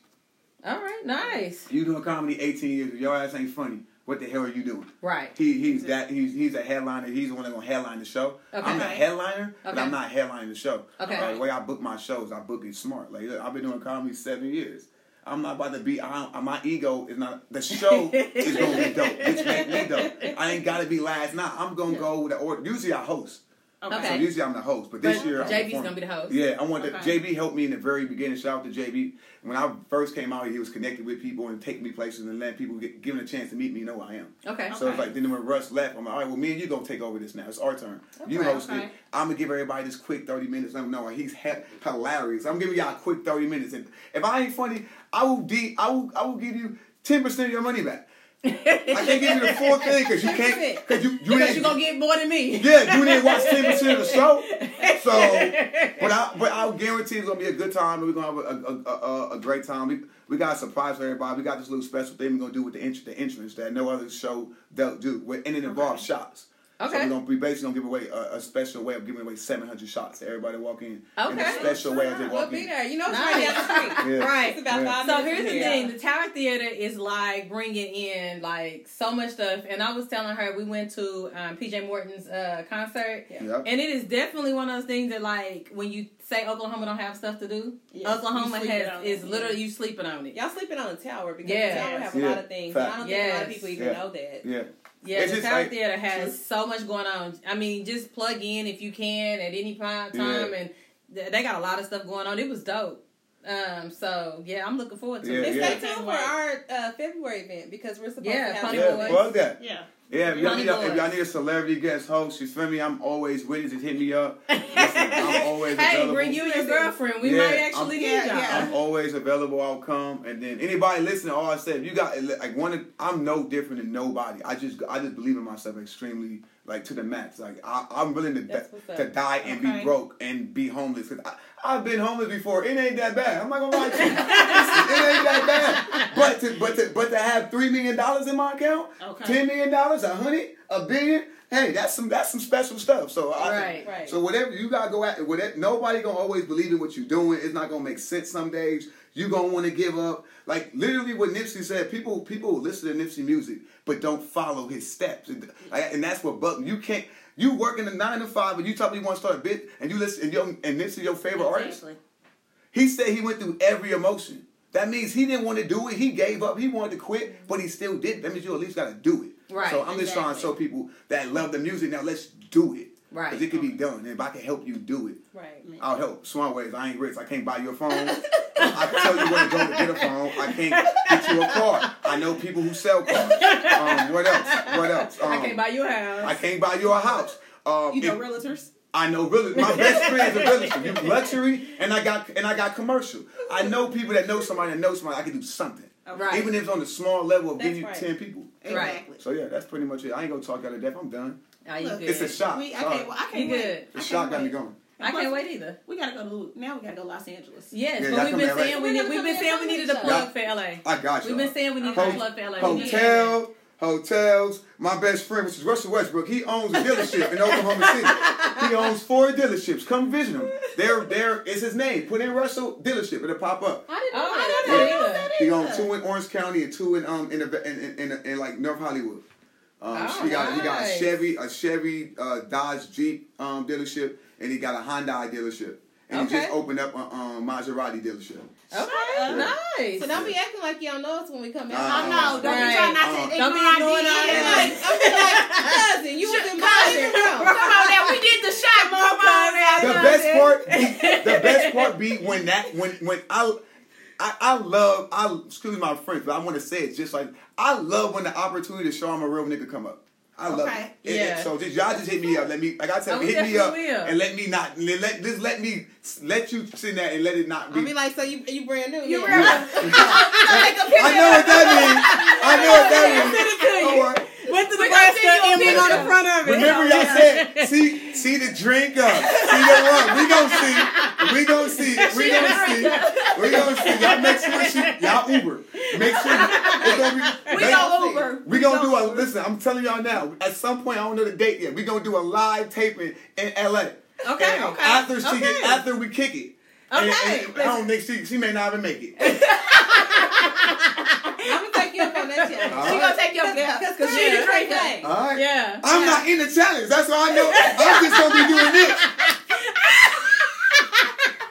All right, nice. You doing comedy 18 years? If your ass ain't funny, what the hell are you doing? Right. He he's that he's he's a headliner. He's the one that's gonna headline the show. Okay. I'm the headliner, but I'm not headlining the show. Okay. Uh, the way I book my shows, I book it smart. Like look, I've been doing comedy seven years. I'm not about to be. I, my ego is not. The show is gonna be dope. Which make me dope. I ain't gotta be last. Nah, I'm gonna go with the order. Usually I host. Okay. So usually I'm the host, but this But year I'm JB's gonna be the host. Yeah, I want Okay. to. JB helped me in the very beginning. Shout out to JB. When I first came out, he was connected with people and taking me places and letting people get given a chance to meet me, know who I am. Okay. So it's Okay. like then when Russ left, I'm like, all right, well, me and you gonna take over this now. It's our turn. You Okay. host it. I'm gonna give everybody this quick 30 minutes. I'm no, he's he- hilarious. I'm giving y'all a quick 30 minutes, and if I ain't funny, I will de- I will I will give you 10 percent of your money back. I can't give you the full thing because you can't because you you Because you're gonna get more than me. yeah you didn't watch ten percent of the show. So, but I but I guarantee it's gonna be a good time. And We're gonna have a a, a, a, great time. We we got a surprise for everybody. We got this little special thing we're gonna do with the int- the entrance that no other show they'll do. With- And it involves shots. So we're gonna be basically gonna give away a, a special way of giving away 700 shots to everybody walking in a special way as they We'll walk be in. there. You know, it's Nice. right down the street. Yeah. Right. It's about Yeah. five So minutes here's the here. thing: the Tower Theater is like bringing in like so much stuff. And I was telling her we went to um, PJ Morton's uh, concert, Yep. and it is definitely one of those things that like when you say Oklahoma don't have stuff to do, Yeah, Oklahoma has is it. literally you sleeping on it. Y'all sleeping on the tower because Yeah. the tower have a Yeah. lot of things. and I don't think a lot of people even Yeah. know that. Yeah. Yeah, It's the just Tower like- Theater has so much going on. I mean, just plug in if you can at any time, time Yeah. and they got a lot of stuff going on. It was dope. Um, so yeah, I'm looking forward to Yeah, it. And yeah. stay tuned for our uh, February event because we're supposed Yeah, to have Funny Yeah, plug that. Yeah. Yeah, if y'all, need a, if y'all need a celebrity guest host, you feel me? I'm always with it. Just hit me up. Listen, I'm always Hey, available. bring you and your girlfriend. We Yeah, might actually I'm- need y'all. I'm always available. I'll come. And then anybody listening, all I said, if you got like one. I'm no different than nobody. I just I just believe in myself extremely like to the max. Like I, I'm willing to to die and be broke and be homeless. Cause I, I've been homeless before. It ain't that bad. I'm not gonna lie to you. it ain't that bad. But to but to but to have three million dollars in my account, Okay. ten million dollars, a hundred, a billion. Hey, that's some that's some special stuff. So I, Right. Right. so whatever you gotta go at, whatever, nobody gonna always believe in what you're doing. It's not gonna make sense some days. You gonna want to give up. Like literally, what Nipsey said. People people listen to Nipsey music, but don't follow his steps, and, and that's what me. You can't. You work in a nine to five, but you tell me you want to start a bit, and you listen, and, your, and Nipsey your favorite artist. He said he went through every emotion. That means he didn't want to do it. He gave up. He wanted to quit, but he still did. That means you at least got to do it. Right, So I'm just trying to show people that love the music. Now let's do it. Right. Because it can be done. And if I can help you do it, right. I'll help. Smart ways. I ain't rich. I can't buy you a phone. I can tell you where to go to get a phone. I can't get you a car. I know people who sell cars. Um, what else? What else? Um, I can't buy you a house. I can't buy you a house. Um, You know if- realtors? I know really my best friend is a realtor. You luxury and I got and I got commercial. I know people that know somebody that knows somebody. I can do something. Right. Even if it's on the small level of That's getting you right. ten people. Right. Exactly. So yeah, that's pretty much it. I ain't gonna talk out of death. I'm done. Are you Look, good? It's a shot. We, I Sorry. can't, well, I can't wait. good? The I shot can't got me wait. going. I can't wait either. We gotta go to now. We gotta go to Los Angeles. Yes, Yeah, but y'all we've come been here, right? saying we need, we've been saying we needed a plug for LA. I got you. We've been saying we needed Ho- a plug for LA. We need- Hotel, hotels. My best friend, which is Russell Westbrook, he owns a dealership in Oklahoma City. He owns four dealerships. Come visit him. There, there is his name. Put in Russell dealership. It'll pop up. I didn't know Oh, that. I didn't know that He owns two in Orange County and two in um in the, in, in, in, in like North Hollywood. Um, Oh, he got he got a. Chevy a Chevy uh, Dodge Jeep um dealership and he got a Hyundai dealership and he just opened up a um, Maserati dealership. Okay, nice. So don't be acting like y'all know us when we come in. Uh, Oh no! Don't Right. be trying not to Uh, ignore Don't be our ignoring our DMs. Like, I'm like, cousin, you was in my living Come on now, we did the shot. Come on now. The best part, the best part be when that when when I. I, I love I excuse my French, but I want to say it just like I love when the opportunity to show I'm a real nigga come up. I love Okay. it. It- it- Yeah. So just y'all just hit me up. Let me like I said, Oh, hit me up will. and let me not let, let just let me let you sit there and let it not be. I mean, like, so you you brand new? You yeah. real? I know what that means. I know what that means. Don't worry. Went to We the gonna Nebraska send and went on the picture. front of it. Remember y'all said, see, see the drink up, see the one. We gon' see, we gon' see, we gon' see, we gon' see. Y'all make sure she, y'all Uber. Make sure it's gonna be. We they- go Uber. We gonna do a listen. I'm telling y'all now. At some point, I don't know the date yet. We gonna do a live taping in LA. Okay, And okay, After she okay. get, after we kick it. And- Okay, and I don't think she, she may not even make it. I'm gonna take you up on that challenge. All She right. gonna take your yeah, because she Yeah. the drinker. All right. Yeah. I'm not in the challenge. That's why I know. I'm just gonna be doing this.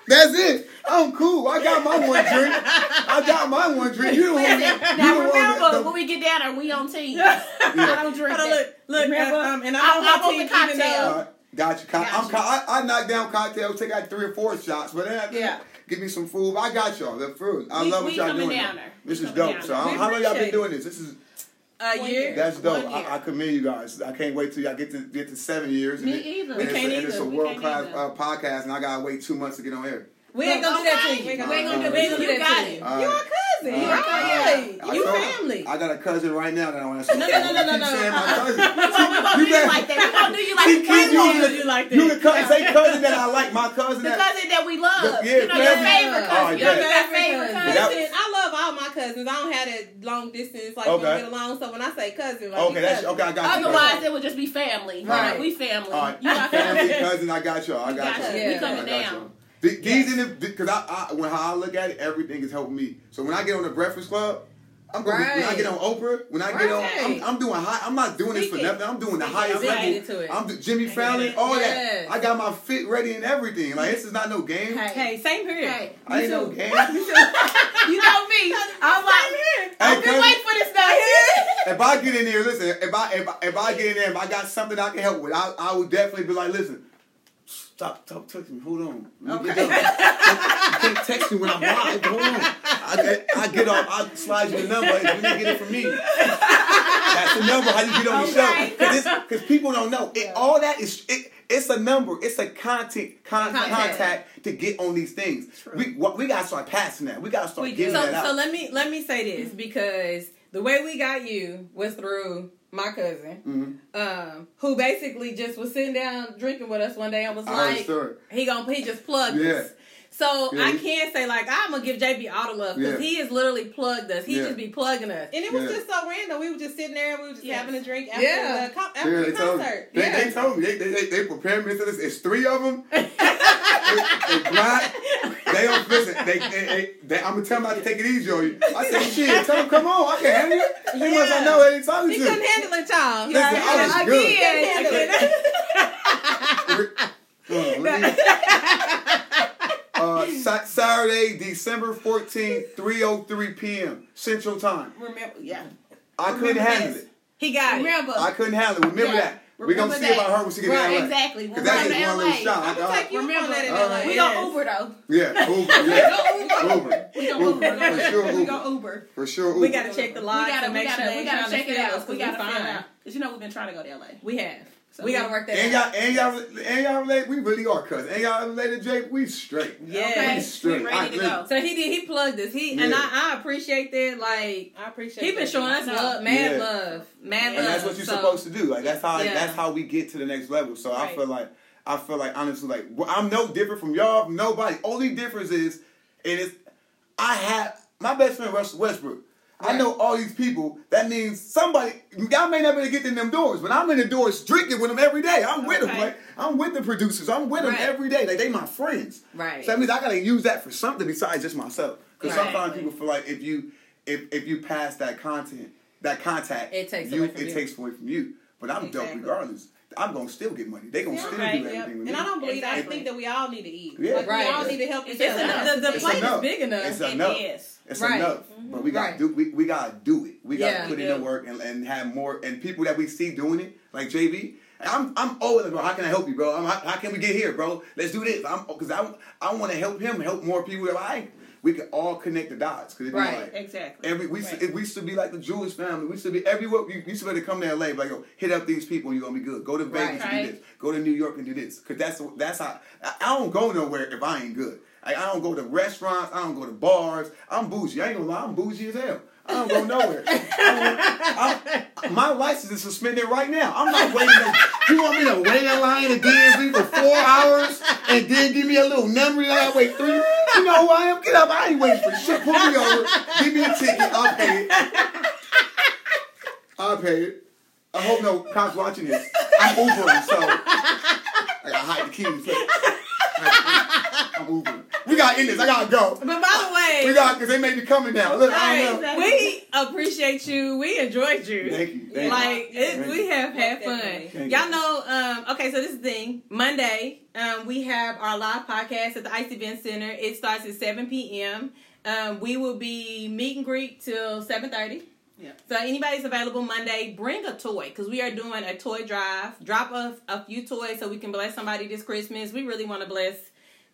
That's it. I'm cool. I got my one drink. I got my one drink. You the one. You Now the remember, the- when we get down are we on team. Yeah. I don't drink Hold on, that. look, look, Remember? um, and I I- don't I have want the team even cocktail. All though. right. Got you. Co- Got I'm you. co- I, I knock down cocktails, take out three or four shots, but then Yeah. give me some food. I got y'all. The food. I We- love what y'all coming doing. down there. This is dope. down So how We long y'all been doing this? This is A One year. year. that's dope. Year. I, I commend you guys. I can't wait till y'all get to get to seven years. Me and it- either. And We it's, can't a, and it's a world class uh, podcast, and I gotta wait two months to get on air. We ain't gonna do that to you. We ain't gonna gonna do do we ain't that. gonna do You that got to it. you. All You our cousin. Right. You family. I got a cousin right now that I want to say. No, no, no, no, no, no. saying my cousin. We gonna do You you like that. We gonna do you like Keep- a keep cousin. do you like that. You can cousin, say cousin that I like. My cousin The cousin that we love. Yeah, you know, your favorite cousin. You know, yeah. favorite cousin. I love all my cousins. I don't have that long distance like Okay. we get along. So when I say cousin, like Okay, that's okay. I got you. Otherwise, it would just be family. Right. Right. We family. All right, You got family, family. cousin. I got y'all. I got got y'all. We coming down. Y'all. Th- These in the because I, I when how I look at it, everything is helping me. So when I get on the Breakfast Club, I'm going to, When I get on Oprah, when I get on, I'm, I'm doing high. I'm not doing this for nothing. I'm doing the highest level. dedicated it. I'm the Jimmy Fallon, all Yes. that. I got my fit ready and everything. Like this is not no game. Hey. Hey, same here. Hey, I ain't me no game. You know me. I'm like, Hey, I've been waiting for this day. if I get in there, listen. If I if I, if I get in there, if I got something I can help with, I I would definitely be like, listen. Stop, stop texting me. Hold on. Let me Okay. get done. You can't text me when I'm live. Hold on. I get, I get off. I slide you the number. You didn't get it from me. That's the number. How you get on the show? Because people don't know. It, all that is. It, it's a number. It's a contact con, Contact. contact to get on these things. True. We what, we gotta start passing that. We gotta start We do. giving So, that out. so let me let me say this because the way we got you was through my cousin, Mhm. um, who basically just was sitting down drinking with us one day and was I like, he gonna he just plugged Yeah. us. So Yeah, I can't say like I'm gonna give JB all the love because Yeah. he has literally plugged us. He Yeah. just be plugging us. And it was Yeah. just so random. We were just sitting there and we were just Yes. having a drink after Yeah. the, co- Yeah, after they the told me. concert. They, they told me. They, they, they, they prepared me for this. It's three of them. they, they black. They don't listen. They, they, they, they, I'm gonna tell them not to take it easy on you. I said, shit, tell them, come on, I can handle it. They must Yeah. not know what they talking He to. couldn't handle it, y'all. Listen, I was good. Again. Hold on, let me- Uh, Sa- Saturday, December 14th, 3.03 p.m. Central Time. Remember, yeah. I couldn't Remember handle this. it. he got it. Remember. I couldn't handle it. Remember Yeah. that. We're going to see Remember about her when she get Right, to LA. exactly. Because that's going one little LA. shot. I'm I- gonna take you Remember. on that in LA. right. We Yes. gonna Uber though. Yeah, Uber, yeah. Uber. We gonna Uber. For sure, We Uber. gonna Uber. For sure, Uber. We gotta check the line. We gotta, make sure we gotta check it out. us, 'cause We gotta find out. Cause you know we've been trying to go to LA. We have. So we we- gotta work that And out. y'all, and y'all, and y'all related. We really are cousins. And y'all related, Jake. We straight. Yeah. Okay. We straight. We ready to go. So he did. He plugged us. He and I, I appreciate that. Like I appreciate he been that. showing us I love, mad Yeah. love, mad love. and that's what you're So, supposed to do. Like that's how Yeah. that's how we get to the next level. So I feel like I feel like honestly like I'm no different from y'all. Nobody. Only difference is, and it's I have my best friend Russell Westbrook. I know all these people. That means somebody. Y'all may not be able get in them doors, but I'm in the doors drinking with them every day. I'm with them. Okay. Like I'm with the producers. I'm with them every day. Like they my friends. Right. So that means I gotta use that for something besides just myself. Because Right. sometimes people feel like if you if if you pass that content, that contact, It takes you, away from it you. takes away from you. But I'm dope regardless. I'm gonna still get money. They gonna Yeah, still right, do Yep. everything with me. And me. I don't believe that. I think that we all need to eat. Yeah. Like, Right. We all need to help each other. enough. The, the plate is big enough. It's It enough. is. It's Right. enough. Mm-hmm. But we gotta Right. do we, we gotta do it. We gotta Yeah, put we in the work and, and have more and people that we see doing it, like JB. I'm I'm always like, bro, how can I help you, bro? I'm, how, how can we get here, bro? Let's do this. I'm because I I want to help him, help more people that I we can all connect the dots. Cause it'd be Right. like, Exactly. Every we Right. should, we should be like the Jewish family. We should be everywhere. You, you should better come to LA. Like yo, hit up these people. and You're gonna be good. Go to Vegas Right. and do this. Go to New York and do this. Cause that's that's how I, I don't go nowhere if I ain't good. Like, I don't go to restaurants. I don't go to bars. I'm bougie. I ain't gonna lie. I'm bougie as hell. I don't go nowhere. I I- my license is suspended right now. I'm not waiting. To, you want me to wait in line at DMV for four hours and then give me a little number that I wait three? You know who I am? Get up. I ain't waiting for shit. Pull me over. Give me a ticket. I'll pay it. I'll pay it. I hope no cops watching this. I'm Ubering, so I gotta hide the keys. Look. I'm We gotta end this. I gotta go. But by the way, We got because they may be coming now. Look, I don't know. We appreciate you. We enjoyed you. Thank you. Thank like you. it, Thank we you. have had fun. Definitely. Thank Y'all you. know. Um, okay, so this is the thing. Monday, um, we have our live podcast at the Ice Event Center. It starts at seven p.m. Um, we will be meet and greet till seven thirty. Yeah. So anybody's available Monday, bring a toy because we are doing a toy drive. Drop a, a few toys so we can bless somebody this Christmas. We really want to bless.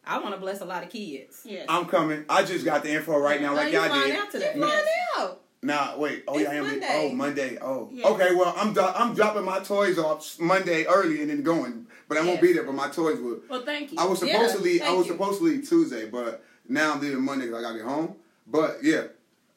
I want to bless a lot of kids. Yes. I'm coming. I just got the info right now, like Oh, you y'all did. out today? Find out. Nah, wait. Oh yeah, It's I am. Monday. Oh Monday. Oh, Yes. okay. Well, I'm dro- I'm dropping my toys off Monday early and then going, but I won't Yes. be there. But my toys will. well, thank you. I was supposed Yeah, to leave. I was you. supposed to leave Tuesday, but now I'm leaving Monday because I gotta get home. But yeah,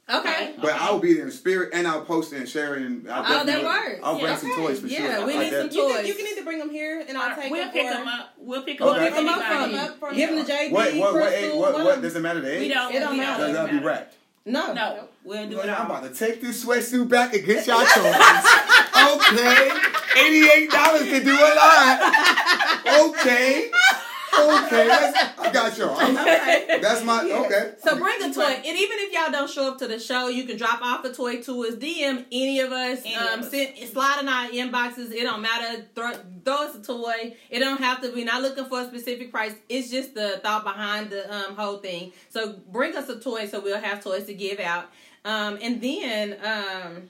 Okay. But I'll be there in spirit, and I'll post it and share it. And I'll Oh, that works. I'll bring Yeah, some okay. toys for Yeah, sure. we I need like some that. You toys. can, you can either bring them here, and I'll take them. we'll them pick for. them up. We'll pick them Okay. up. Pick them up Anybody. from up from Give them to JB. What? What? What? Age, Crystal, what? one What? of- Does it matter the age? We don't. It don't we matter. Does that be matter. wrapped? No. No, we'll do Well, it I'm all. about to take this sweatsuit back and get y'all toys. okay. Eighty-eight dollars can do a lot. Okay. Okay. That's, I got y'all. That's my okay. So bring a toy, and even if y'all don't show up to the show, you can drop off a toy to us. DM any of us. Any um, of us. Slide in our inboxes. It don't matter. Throw, throw us a toy. It don't have to. We're not looking for a specific price. It's just the thought behind the um, whole thing. So bring us a toy, so we'll have toys to give out. Um, and then um,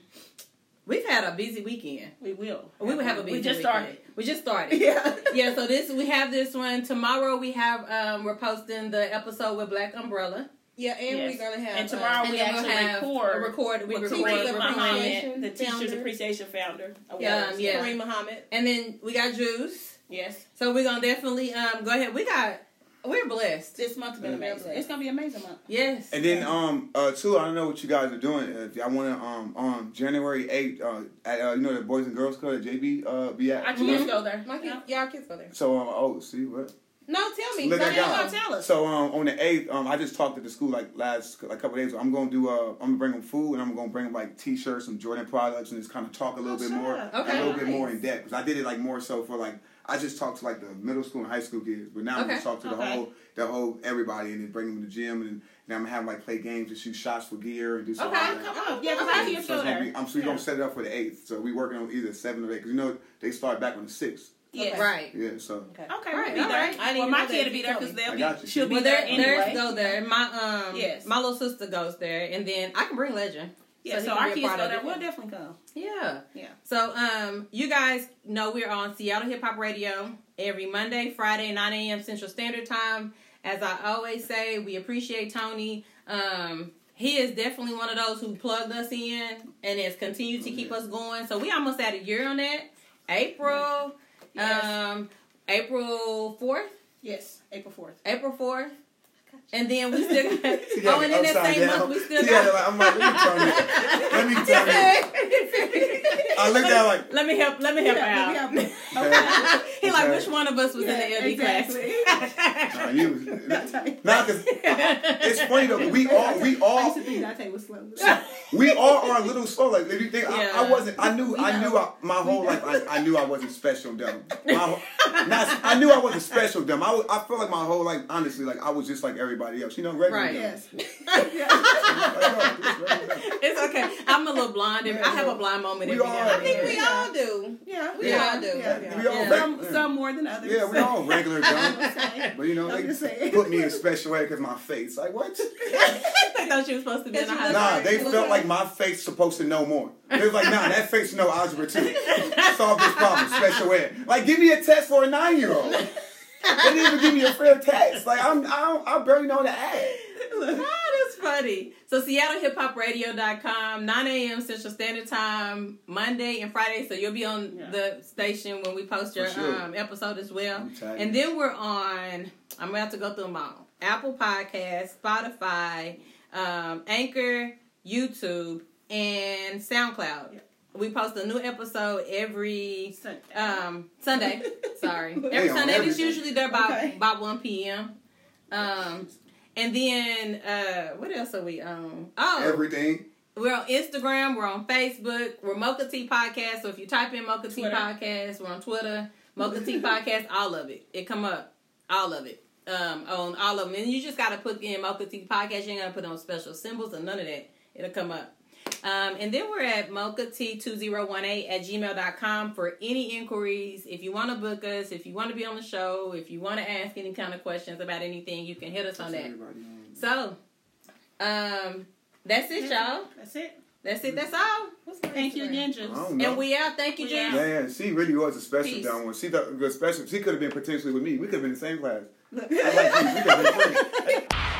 we've had a busy weekend. We will. We will have a busy We just weekend. started. We just started. Yeah. yeah, so this we have this one tomorrow. We have um we're posting the episode with Black Umbrella, Yeah, and Yes. we're gonna have. And tomorrow uh, we then we'll actually have record record. We with record Kareem with Muhammad, Appreciation the Teachers founder. Appreciation Founder. Yeah, Awards. yeah. Kareem Muhammad. and then we got Juice. Yes. So we're gonna definitely um go ahead. We got we're blessed. This month's been amazing. It's gonna be an amazing month. Yes. And then um uh too, I don't know what you guys are doing. If y'all want to um on January eighth uh at uh, you know the Boys and Girls Club at JB uh be at. Our kids go there. My kids, y'all kids go there. So um oh see what. No, tell me. Look, No, I no, got no, tell us. So um, on the eighth, um, I just talked to the school like last like couple days ago. I'm gonna do uh, I'm gonna bring them food and I'm gonna bring them like t-shirts, some Jordan products, and just kind of talk a little Oh, bit sure. more, Okay. a little bit more in depth. Because I did it like more so for like I just talked to like the middle school and high school kids, but now I'm gonna talk to the Okay. whole the whole everybody and then bring them to the gym and then I'm gonna have them like play games and shoot shots for gear and do something Okay, like that. Come on. Yeah, because our So kids it's go gonna there. I'm so we Yeah. gonna set it up for the eighth. So we working on either seven or eight because you know they start back on the sixth. Yes. Right. Yeah, so Okay, Right, we'll be all there. right. I well, my kid will be there because they'll I be. got you. She'll be Well, there there, theirs go there. My um, Yes. my little sister goes there, and then I can bring Legend. Yeah, he so can our be a kids part go of there. it. We'll definitely come. Yeah. Yeah. So, um, you guys know we're on Seattle Hip Hop Radio every Monday, Friday, 9 a.m. Central Standard Time. As I always say, we appreciate Tony. Um, he is definitely one of those who plugged us in and has continued to keep us going. So we almost had a year on that. April, Yes. um, April fourth, Yes. April fourth. April fourth, and then we still got. Oh, and it in that same down. month we still She had got. like- I'm like, let me tell you. Let me tell you. I looked at like, Let me help. Let me help Yeah, out. let me help he like which one of us was in the LD exactly. class? nah, you was, nah, cause it's funny though. We all, we I all, used to think Dante was slow. we all are a little slow. Like if you think, I, I wasn't. I knew, I knew, I, my whole life, I, I knew I wasn't special dumb. My, not, I knew I wasn't special dumb. I, was, I feel like my whole life, honestly, like I was just like everybody else. You know, regular Right. dumb. yes. Like, just regular dumb. It's okay. I'm a little blind. Every, I have a blind moment We every all- now I think then. we all do. Yeah. We Yeah. all do. Yeah. We all Yeah. reg- Some, yeah. some more than others. Yeah, we all regular dumb. But you know, I'm they put me in special way because my face. Like what? I thought you were supposed to be in a high Nah, they felt like my face supposed to know more. They was like, nah, that face know algebra too. Solve this problem, special ed. Like, give me a test for a nine year old. They didn't even give me a fair test. Like, I'm, I, don't, I barely know how to add. Oh, that's funny. So SeattleHipHopRadio.com, 9 a.m. Central Standard Time, Monday and Friday. So you'll be on Yeah. the station when we post your sure. um, episode as well. And then we're on, I'm about to go through them all. Apple Podcasts, Spotify, um, Anchor, YouTube, and SoundCloud. Yeah. We post a new episode every Sunday. um, Sunday. Sorry, every They Sunday. It's usually there by Okay. by one p.m. Um, and then uh, what else are we on? Oh, Everything. we're on Instagram. We're on Facebook. We're Mocha Tea Podcast. So if you type in Mocha Tea Podcast, we're on Twitter. Mocha Tea Podcast. All of it. It come up. All of it. Um, on all of them. And you just gotta put in Mocha Tea Podcast. You ain't gotta put on special symbols or none of that. It'll come up. Um, and then we're at mocha-t2018 at gmail.com for any inquiries. If you want to book us, if you want to be on the show, if you want to ask any kind of questions about anything, you can hit us on that. So, um, that's it, y'all. That's it. That's it. That's all. Thank you, Instagram? I ninjas. don't know. And we out. Thank you, We Jen. out. yeah, yeah, she really was a special Peace. dumb one. She thought, the special. She could have been potentially with me. We could have been in the same class. I like you. We could have been friends.